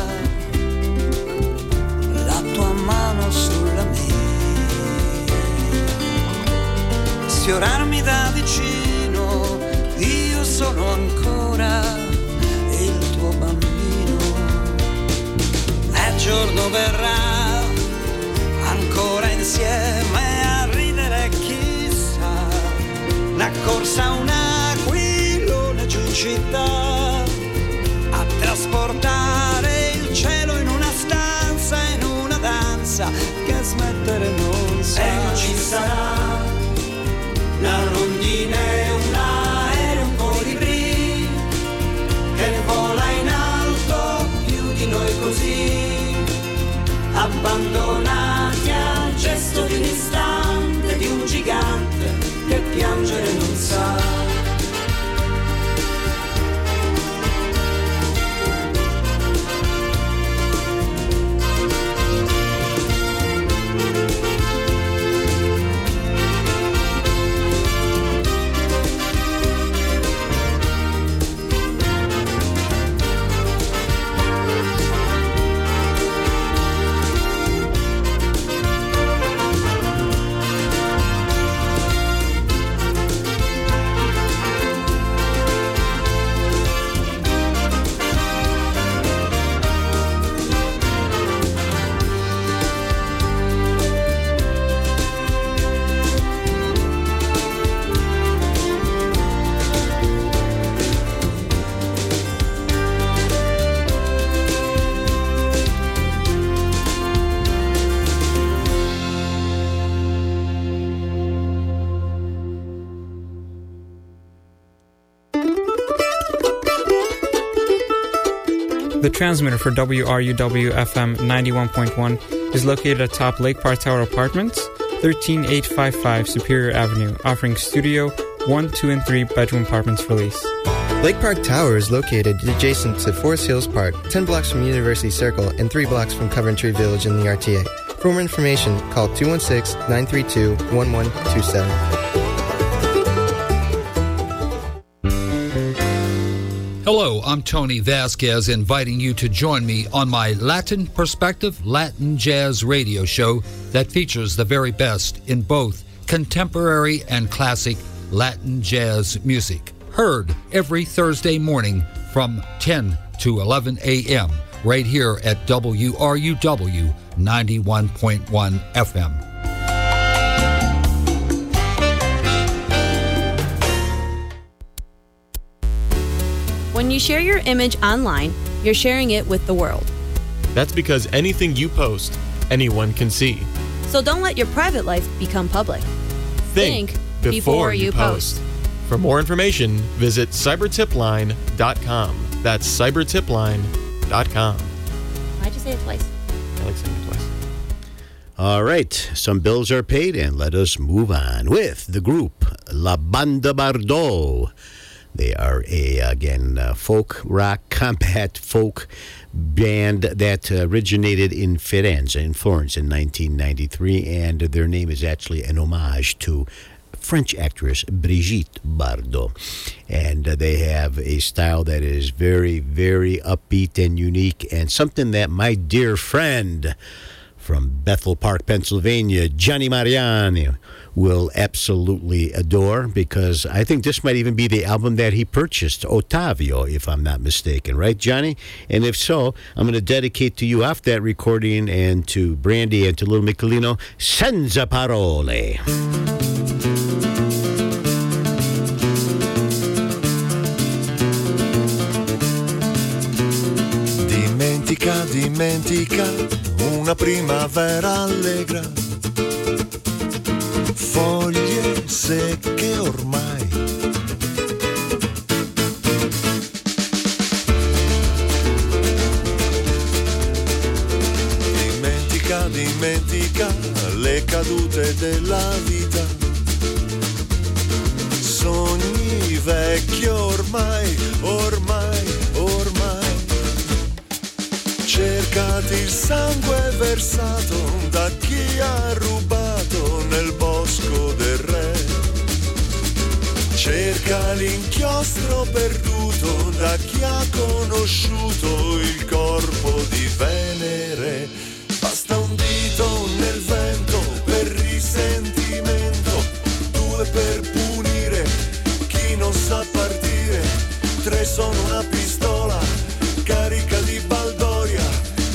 la tua mano sulla mia. Sfiorarmi da vicino, io sono ancora il tuo bambino. E giorno verrà insieme a ridere chissà, una corsa un aquilone giù in città, a trasportare il cielo in una stanza, in una danza che smettere non sa. E non ci sarà una rondine, un aereo, un colibrì che vola in alto più di noi così, The got. Transmitter for WRUW FM 91.1 is located atop Lake Park Tower Apartments, 13855 Superior Avenue, offering studio, 1, 2, and 3 bedroom apartments for lease. Lake Park Tower is located adjacent to Forest Hills Park, 10 blocks from University Circle, and 3 blocks from Coventry Village in the RTA. For more information, call 216 932 1127. Hello, I'm Tony Vasquez, inviting you to join me on my Latin Perspective Latin Jazz radio show that features the very best in both contemporary and classic Latin jazz music. Heard every Thursday morning from 10 to 11 a.m. right here at WRUW 91.1 FM. When you share your image online, you're sharing it with the world. That's because anything you post, anyone can see. So don't let your private life become public. Think, before you post. For more information, visit cybertipline.com. That's cybertipline.com. Why'd you say it twice? I like saying it twice. All right, some bills are paid, and let us move on with the group La Bandabardò. They are a again uh, folk rock combat folk band that originated in Firenze in Florence in 1993, and their name is actually an homage to French actress Brigitte Bardot. And uh, they have a style that is very, very upbeat and unique, and something that my dear friend from Bethel Park, Pennsylvania, Johnny Mariani, will absolutely adore because I think this might even be the album that he purchased, Ottavio, if I'm not mistaken, right, Johnny? And if so, I'm going to dedicate to you off that recording and to Brandy and to Little Michelino, Senza Parole. Dimentica, dimentica, una primavera allegra. Foglie secche ormai. Dimentica, dimentica le cadute della vita. Sogni vecchi ormai, ormai, ormai. Cercati il sangue versato da chi ha rubato Cerca l'inchiostro perduto da chi ha conosciuto il corpo di Venere. Basta un dito nel vento per risentimento, due per punire chi non sa partire, tre sono una pistola carica di baldoria,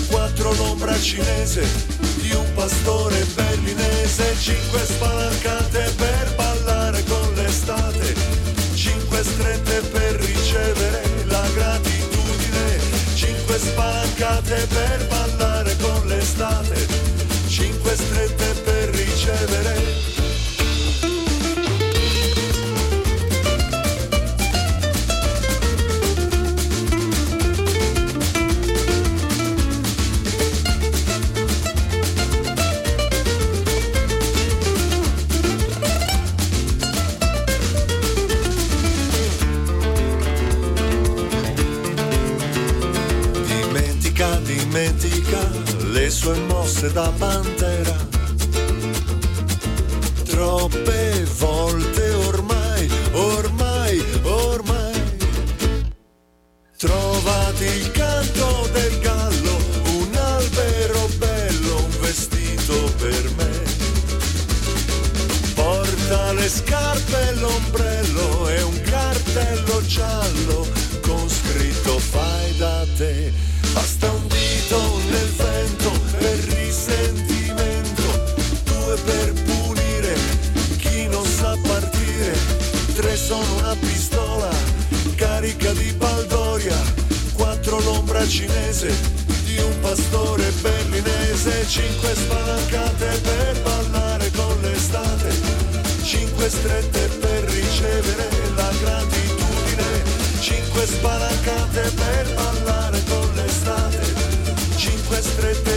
quattro l'ombra cinese di un pastore berlinese, cinque spalancate per ballare con l'estate, cinque strette per ricevere la gratitudine, cinque spalancate per ballare con l'estate, cinque strette per sue mosse da pantera. Troppe volte ormai, ormai, ormai. Trovati il canto del gallo, un albero bello, un vestito per me. Porta le scarpe e l'ombrello e un cartello giallo con scritto fai da te. Basta cinese di un pastore berlinese, cinque spalancate per ballare con l'estate, cinque strette per ricevere la gratitudine, cinque spalancate per ballare con l'estate, cinque strette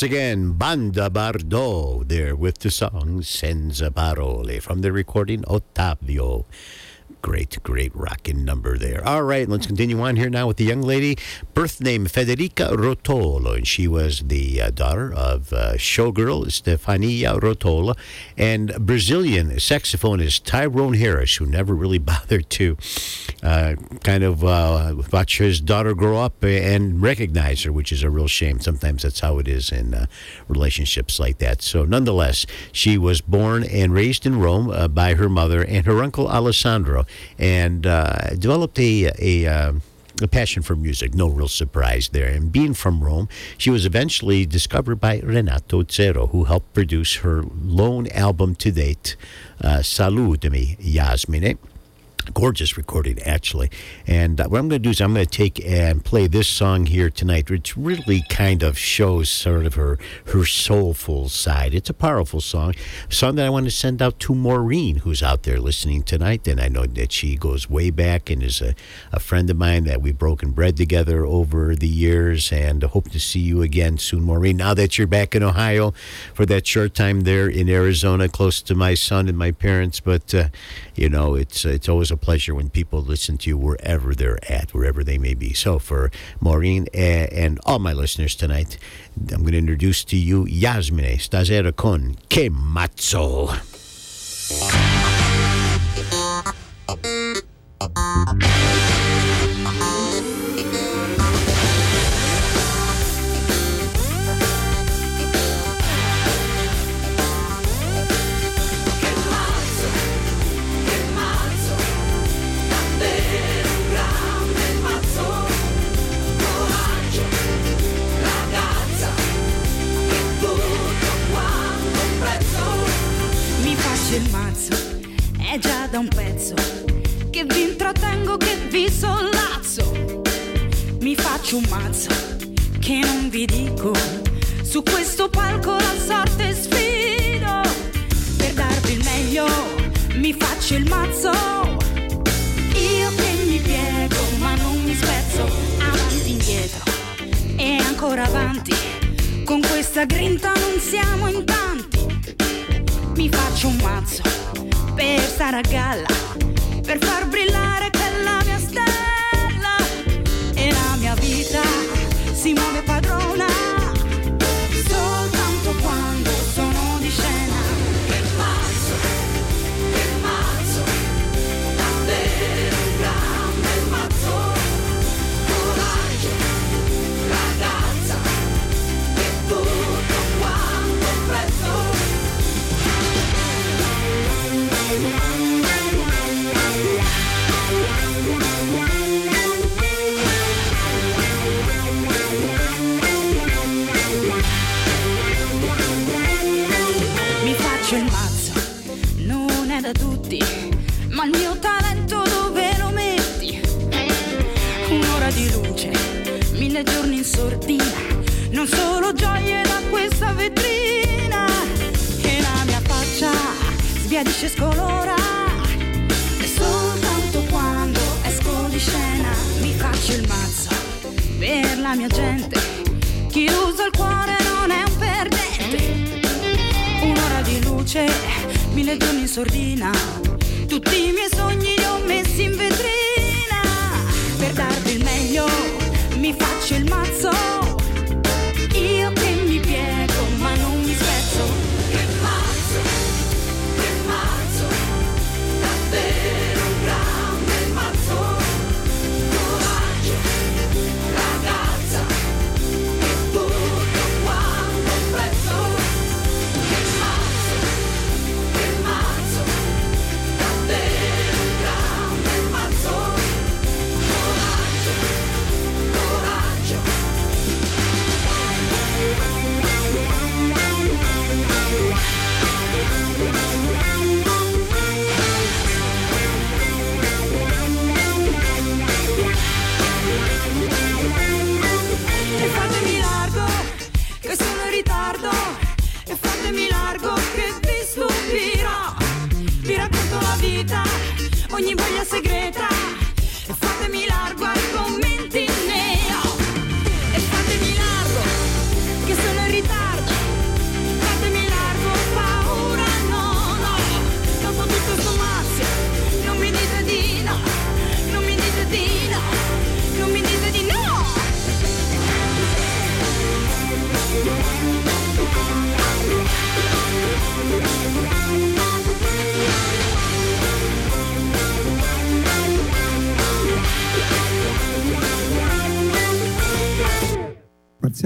once again, Bandabardò there with the song Senza Parole from the recording Ottavio. Great, great rocking number there. All right, let's continue on here now with the young lady. Birth name Federica Rotolo, and she was the uh, daughter of uh, showgirl Stefania Rotolo and Brazilian saxophonist Tyrone Harris, who never really bothered to uh, kind of uh, watch his daughter grow up and recognize her, which is a real shame. Sometimes that's how it is in uh, relationships like that. So, nonetheless, she was born and raised in Rome uh, by her mother and her uncle Alessandro, and uh, developed a a. Uh, a passion for music, no real surprise there. And being from Rome, she was eventually discovered by Renato Zero, who helped produce her lone album to date, uh, Salutami Yasmine gorgeous recording actually. And uh, what i'm going to do is i'm going to take and play this song here tonight which really kind of shows sort of her her soulful side. It's a powerful song song that i want to send out to maureen who's out there listening tonight. And i know that she goes way back and is a, a friend of mine that we've broken bread together over the years. And hope to see you again soon maureen now that you're back in ohio for that short time there in arizona close to my son and my parents. But uh, you know it's it's always a pleasure when people listen to you wherever they're at, wherever they may be. So, for Maureen eh, and all my listeners tonight, I'm going to introduce to you Yasmine Stasera con Che Mazzo. È già da un pezzo che vi intrattengo, che vi sollazzo. Mi faccio un mazzo che non vi dico, su questo palco la sorte sfido. Per darvi il meglio, mi faccio il mazzo. Io che mi piego, ma non mi spezzo, avanti indietro e ancora avanti. Con questa grinta non siamo in tanti. Mi faccio un mazzo per stare a galla, per far brillare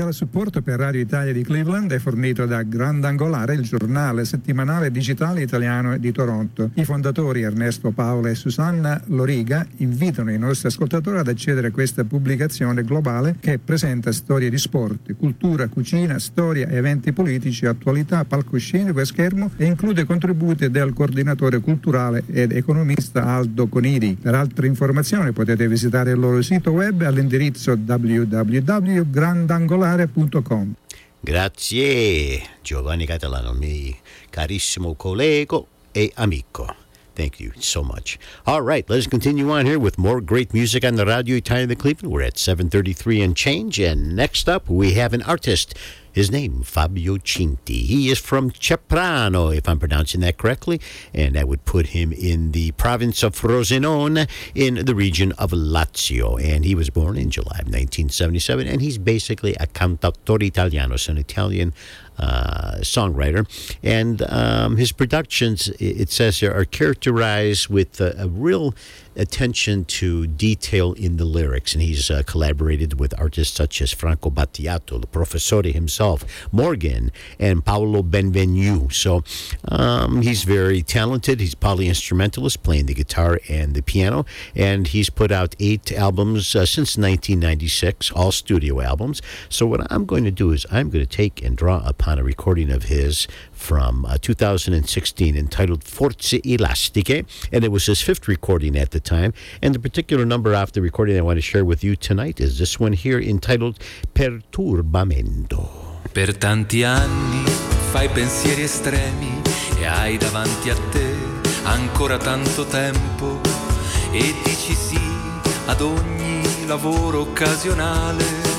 Parziale supporto per Radio Italia di Cleveland è fornito da Grandangolare, il giornale settimanale digitale italiano di Toronto. I fondatori Ernesto Paola e Susanna Loriga invitano i nostri ascoltatori ad accedere a questa pubblicazione globale che presenta storie di sport, cultura, cucina, storia, eventi politici, attualità, palcoscenico e schermo e include contributi del coordinatore culturale ed economista Aldo Conidi. Per altre informazioni potete visitare il loro sito web all'indirizzo www.grandangolare.com. Grazie Giovanni Catalano, mi carissimo collego e amico. Thank you so much. All right, let's continue on here with more great music on the Radio Italian de Cleveland. We're at 733 and change. And next up, we have an artist. His name, Fabio Cinti. He is from Ceprano, if I'm pronouncing that correctly, and that would put him in the province of Frosinone in the region of Lazio. And he was born in July of 1977, and he's basically a cantautore italiano, so an Italian uh, songwriter. And um, his productions, it says here, are characterized with a, a real attention to detail in the lyrics. And he's uh, collaborated with artists such as Franco Battiato, the Professore himself, Morgan, and Paolo Benvenu. So um, he's very talented. He's poly instrumentalist, playing the guitar and the piano. And he's put out eight albums uh, since 1996, all studio albums. So what I'm going to do is I'm going to take and draw upon a recording of his from uh, 2016 entitled Forze Elastiche, and it was his fifth recording at the time. And the particular number off the recording I want to share with you tonight is this one here entitled Perturbamento. Per tanti anni fai pensieri estremi e hai davanti a te ancora tanto tempo e dici sì ad ogni lavoro occasionale.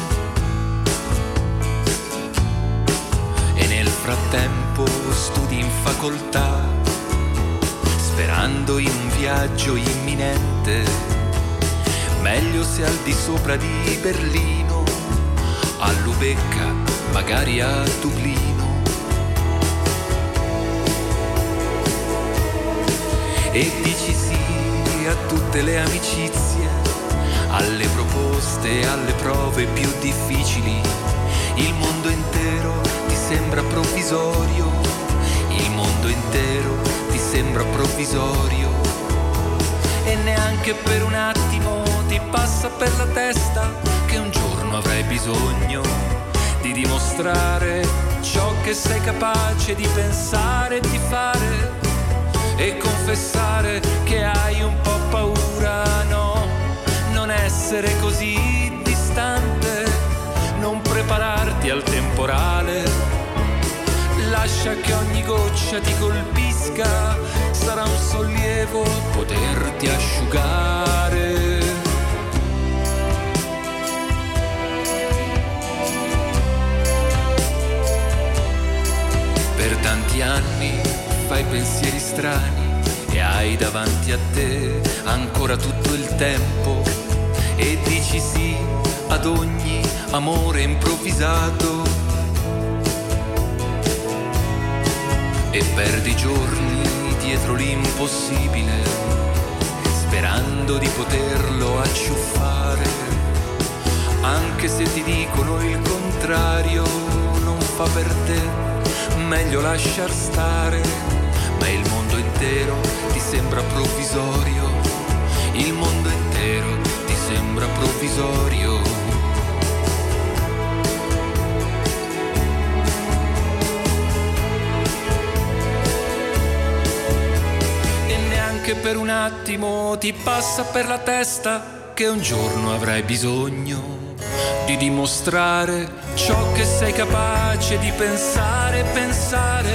Frattempo studi in facoltà, sperando in un viaggio imminente, meglio se al di sopra di Berlino, a Lubecca, magari a Dublino. E dici sì a tutte le amicizie, alle proposte, alle prove più difficili. Il mondo intero sembra provvisorio, il mondo intero ti sembra provvisorio. E neanche per un attimo ti passa per la testa che un giorno avrai bisogno di dimostrare ciò che sei capace di pensare e di fare e confessare che hai un po' paura, no, non essere così distante, non prepararti al temporale, lascia che ogni goccia ti colpisca, sarà un sollievo poterti asciugare. Per tanti anni fai pensieri strani e hai davanti a te ancora tutto il tempo e dici sì ad ogni amore improvvisato e perdi giorni dietro l'impossibile sperando di poterlo acciuffare anche se ti dicono il contrario non fa per te meglio lasciar stare, ma il mondo intero ti sembra provvisorio, il mondo intero ti sembra provvisorio. che per un attimo ti passa per la testa che un giorno avrai bisogno di dimostrare ciò che sei capace di pensare, pensare.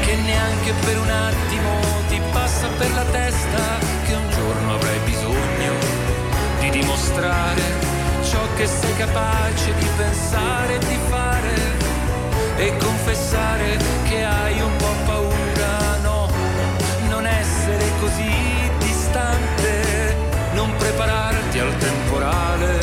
Che neanche per un attimo ti passa per la testa che un giorno avrai bisogno di dimostrare ciò che sei capace di pensare e di fare e confessare che hai un po' paura, no, non essere così distante, non prepararti al temporale,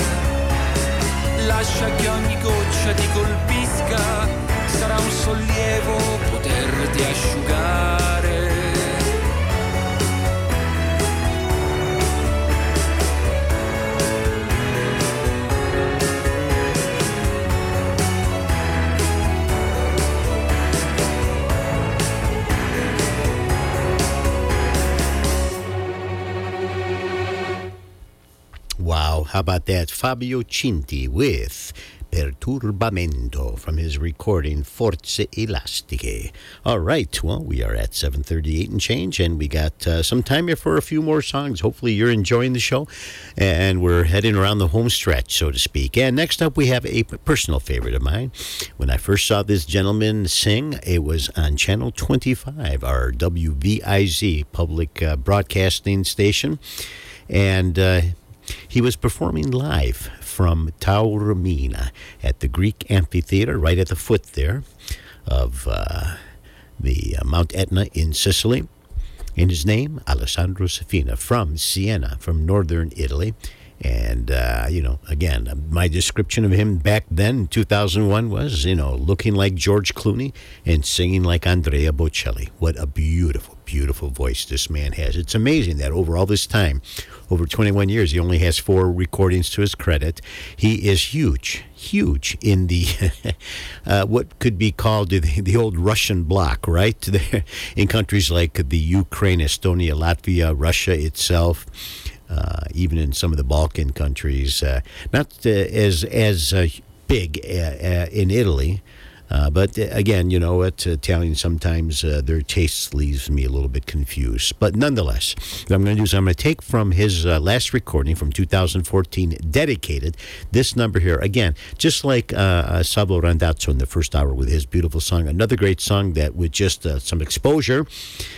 lascia che ogni goccia ti colpisca, sarà un sollievo poterti asciugare. How about that? Fabio Cinti with Perturbamento from his recording Forze Elastiche. All right, well, we are at 7:38 and change, and we got uh, some time here for a few more songs. Hopefully, you're enjoying the show, and we're heading around the home stretch, so to speak. And next up, we have a personal favorite of mine. When I first saw this gentleman sing, it was on Channel 25, our WVIZ public uh, broadcasting station, and. Uh, he was performing live from Taormina at the Greek amphitheater, right at the foot there of uh, the uh, Mount Etna in Sicily. And his name, Alessandro Safina, from Siena, from northern Italy. And, uh, you know, again, my description of him back then 2001 was, you know, looking like George Clooney and singing like Andrea Bocelli. What a beautiful, beautiful voice this man has. It's amazing that over all this time, over 21 years, he only has four recordings to his credit. He is huge, huge in the uh, what could be called the, the old Russian bloc, right? in countries like the Ukraine, Estonia, Latvia, Russia itself. Uh, even in some of the Balkan countries, uh, not uh, as as uh, big uh, in Italy, uh, but uh, again, you know what? Italian sometimes uh, their taste leaves me a little bit confused. But nonetheless, what I'm going to do is I'm going to take from his uh, last recording from 2014, dedicated this number here. Again, just like uh, Salvo Randazzo in the first hour with his beautiful song, another great song that with just some exposure,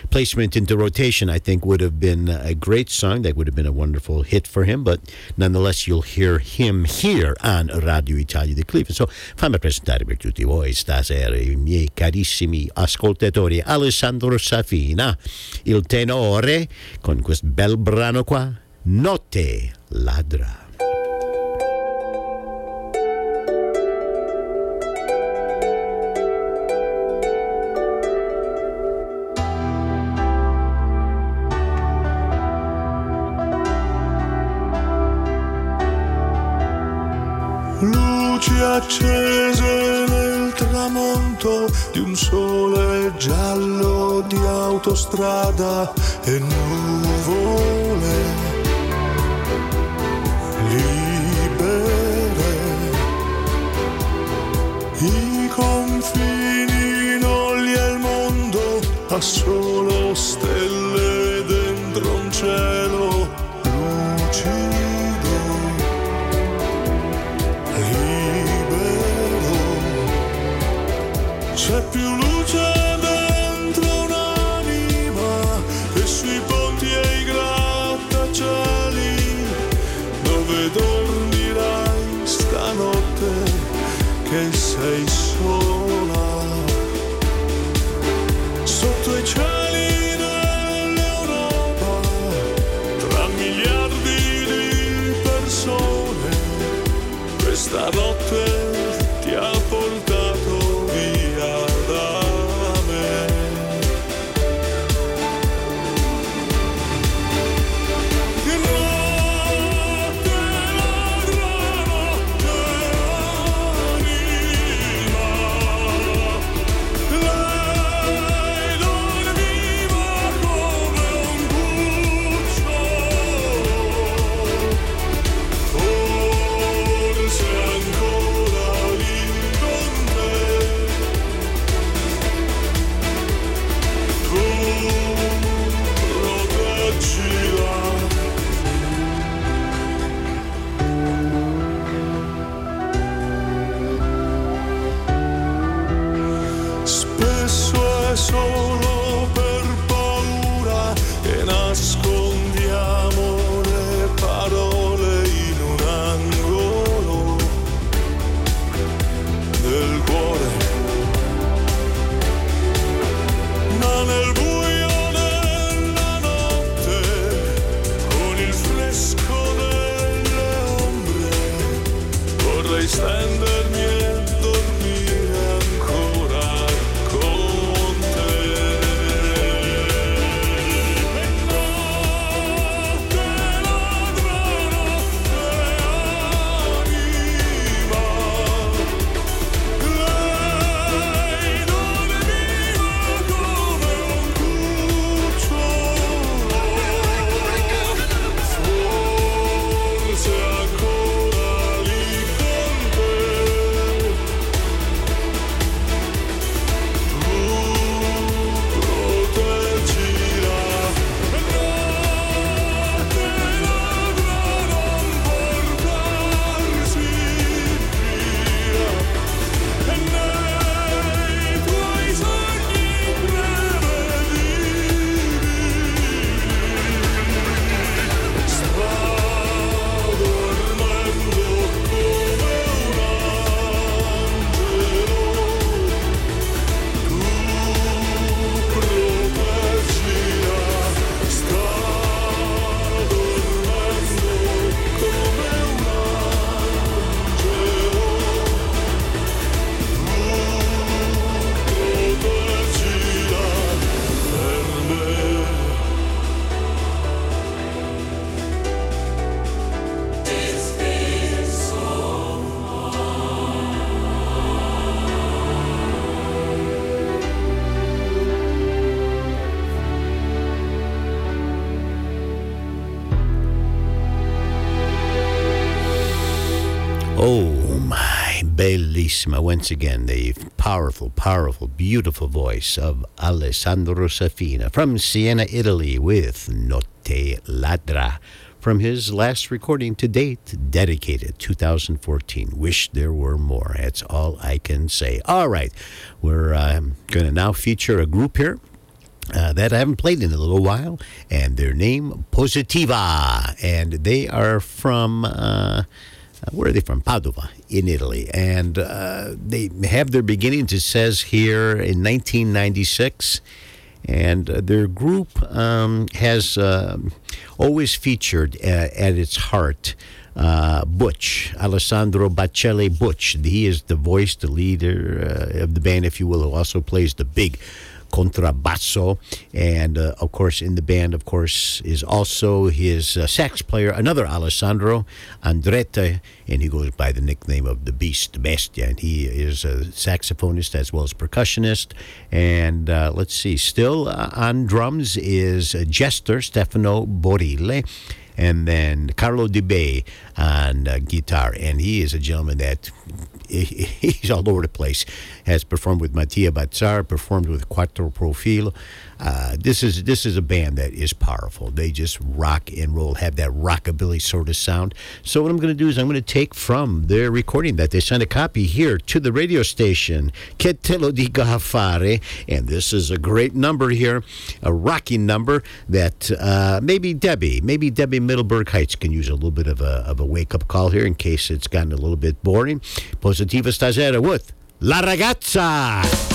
placement into rotation, I think would have been a great song. That would have been a wonderful hit for him. But nonetheless, you'll hear him here on Radio Italia di Cleveland. So fammi presentare per tutti voi stasera i miei carissimi ascoltatori Alessandro Safina, il tenore, con questo bel brano qua, Notte ladra. Luci accese tramonto di un sole giallo di autostrada e nuvole libere. I confini non li è il mondo, ha solo stelle dentro un cielo questa bellissima. Once again, the powerful, powerful, beautiful voice of Alessandro Safina from Siena, Italy, with Notte Ladra from his last recording to date, dedicated 2014. Wish there were more. That's all I can say. All right, we're um, going to now feature a group here. Uh, that I haven't played in a little while, and their name Positiva, and they are from uh, where are they from? Padova in Italy, and uh, they have their beginnings. It says here in 1996, and uh, their group um, has um, always featured uh, at its heart. Uh, Butch, Alessandro Baccelli Butch. He is the voice, the leader uh, of the band, if you will, who also plays the big contrabasso. And uh, of course, in the band, of course, is also his uh, sax player, another Alessandro Andretta, and he goes by the nickname of the Beast, Bestia. And he is a saxophonist as well as percussionist. And uh, let's see, still uh, on drums is Jester Stefano Borile and then Carlo Di Bay on uh, guitar. And he is a gentleman that he's all over the place. Has performed with Matia Bazar, performed with Quattro Profil. Uh, this is this is a band that is powerful. They just rock and roll, have that rockabilly sort of sound. So what I'm going to do is I'm going to take from their recording that they sent a copy here to the radio station, Che te lo dica fare, and this is a great number here, a rocking number that uh, maybe Debbie, maybe Debbie Middleburg Heights can use a little bit of a, of a wake up call here in case it's gotten a little bit boring. Positiva Stasera with La Ragazza.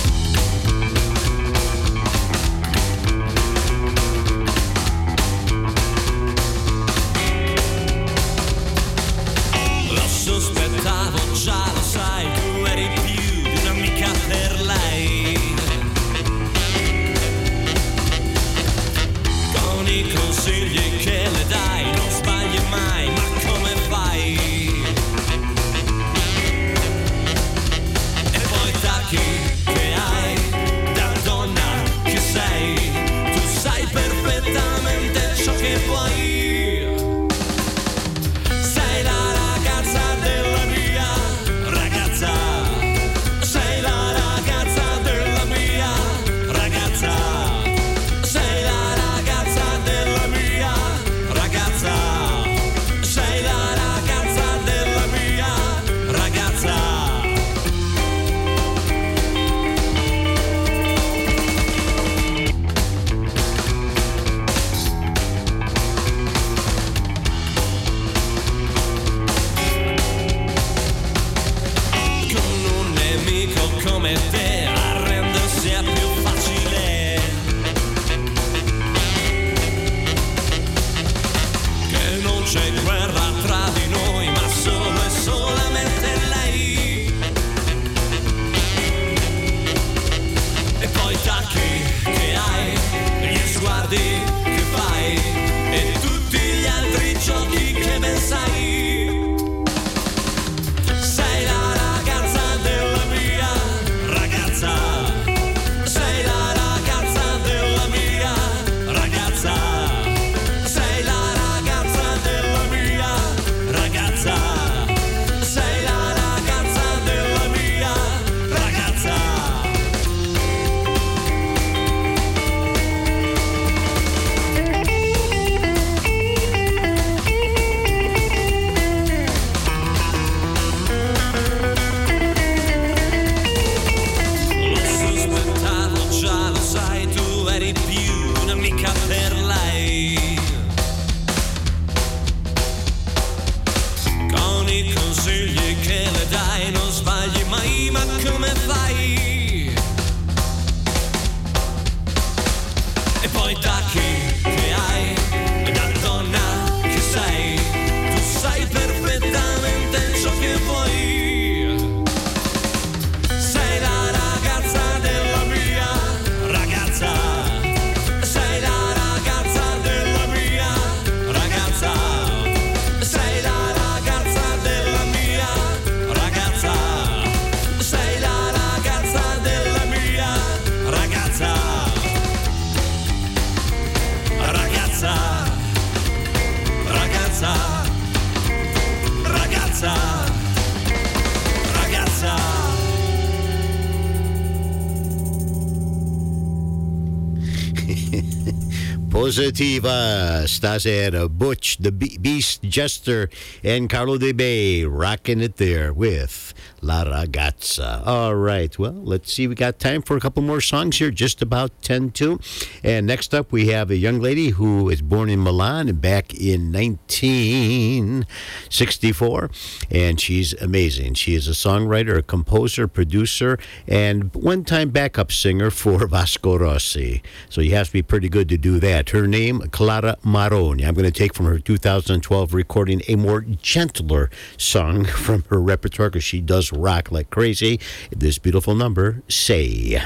Positiva stasera. Butch, the Beast Jester, and Carlo De Bay rocking it there with La Ragazza. All right, well, let's see. We got time for a couple more songs here, just about 10 to. And next up, we have a young lady who was born in Milan back in 1964, and she's amazing. She is a songwriter, a composer, producer, and one time backup singer for Vasco Rossi. So you have to be pretty good to do that. Her name, Clara Moroni. I'm going to take from her 2012 recording a more gentler song from her repertoire because she does rock like crazy. This beautiful number, Say.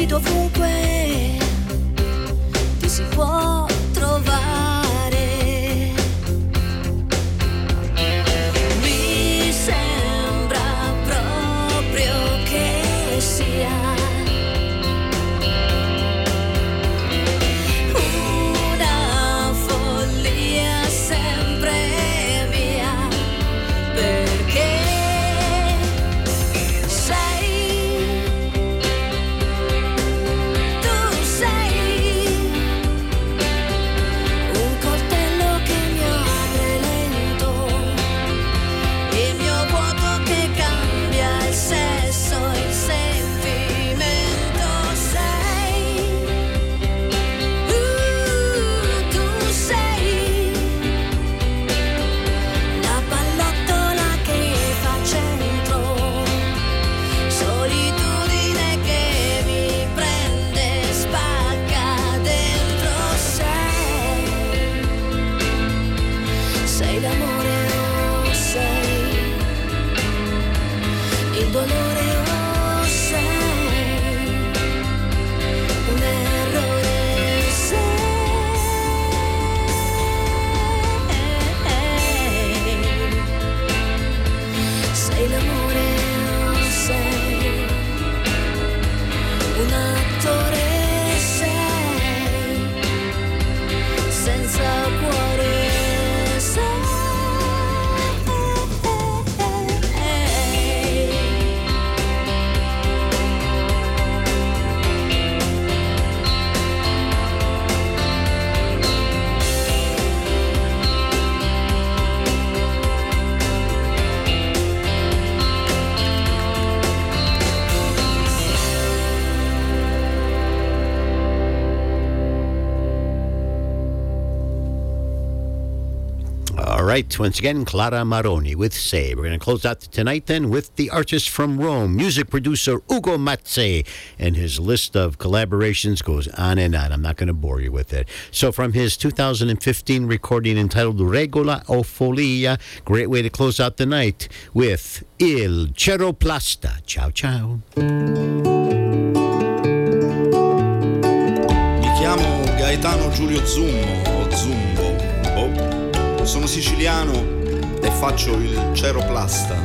几多富贵。Once again, Clara Moroni with Say. We're going to close out tonight then with the artist from Rome, music producer Ugo Matze, and his list of collaborations goes on and on. I'm not going to bore you with it. So, from his 2015 recording entitled Regola o Folia, great way to close out the night with Il Ceroplasta. Ciao, ciao. Mi chiamo Gaetano Giulio Zummo o Zumbo. Sono siciliano e faccio il ceroplasta.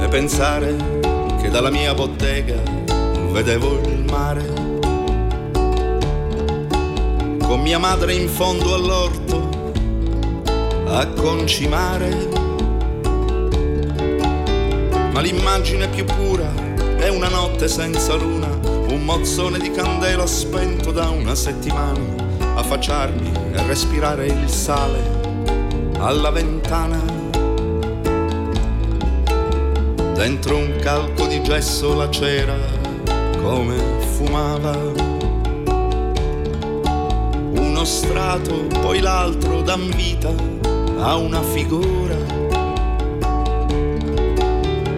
E pensare che dalla mia bottega vedevo il mare con mia madre in fondo all'orto a concimare. Ma l'immagine più pura è una notte senza luna, un mozzone di candela spento da una settimana, affacciarmi e respirare il sale alla ventana. Dentro un calco di gesso la cera come fumava uno strato, poi l'altro dan vita a una figura.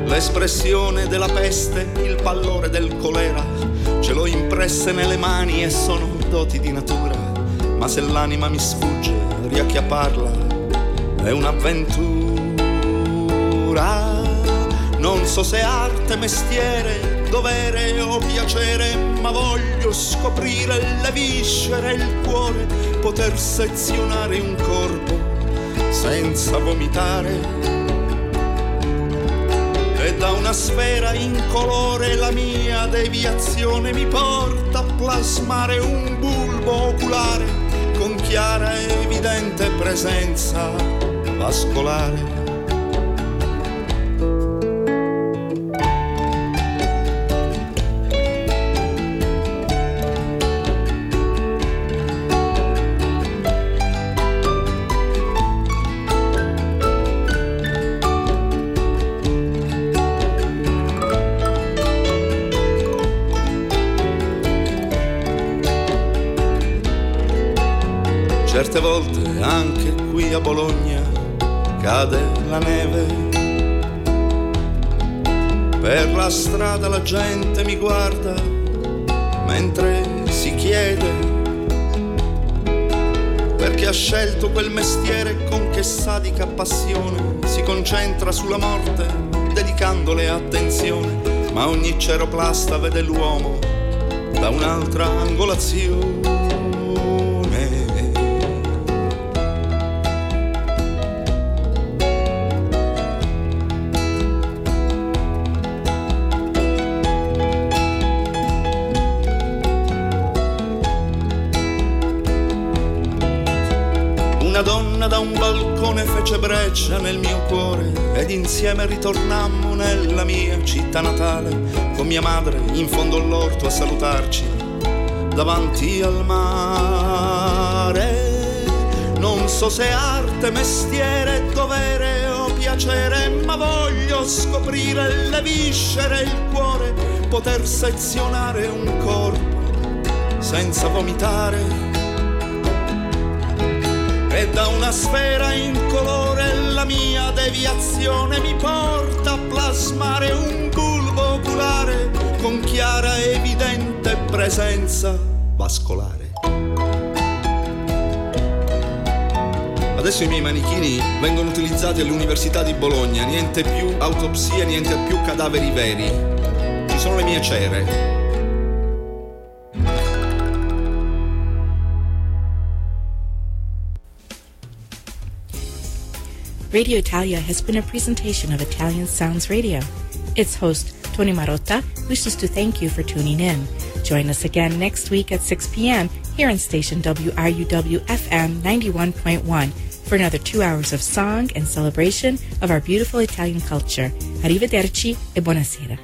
L'espressione della peste, il pallore del colera, ce l'ho impresse nelle mani e sono doti di natura. Ma se l'anima mi sfugge, riacchiapparla è un'avventura. Non so se arte, mestiere, dovere o piacere, ma voglio scoprire le viscere e il cuore, poter sezionare un corpo senza vomitare. E da una sfera incolore la mia deviazione mi porta a plasmare un bulbo oculare con chiara e evidente presenza vascolare. Anche qui a Bologna cade la neve. Per la strada la gente mi guarda mentre si chiede perché ha scelto quel mestiere con che sadica passione si concentra sulla morte dedicandole attenzione, ma ogni ceroplasta vede l'uomo da un'altra angolazione. Fece breccia nel mio cuore ed insieme ritornammo nella mia città natale con mia madre in fondo all'orto a salutarci davanti al mare. Non so se arte, mestiere, dovere o piacere, ma voglio scoprire le viscere il cuore, poter sezionare un corpo senza vomitare e da una sfera la mia deviazione mi porta a plasmare un bulbo oculare con chiara evidente presenza vascolare. Adesso i miei manichini vengono utilizzati all'Università di Bologna, niente più autopsie, niente più cadaveri veri. Ci sono le mie cere. Radio Italia has been a presentation of Italian Sounds Radio. Its host, Tony Marotta, wishes to thank you for tuning in. Join us again next week at 6 p.m. here on station WRUW FM 91.1 for another two hours of song and celebration of our beautiful Italian culture. Arrivederci e buonasera.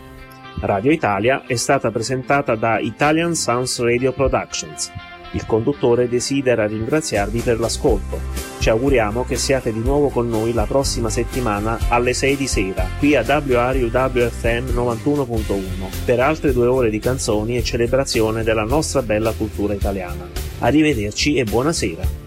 Radio Italia è stata presentata da Italian Sounds Radio Productions. Il conduttore desidera ringraziarvi per l'ascolto. Ci auguriamo che siate di nuovo con noi la prossima settimana alle 6 di sera, qui a WRUWFM 91.1, per altre due ore di canzoni e celebrazione della nostra bella cultura italiana. Arrivederci e buonasera.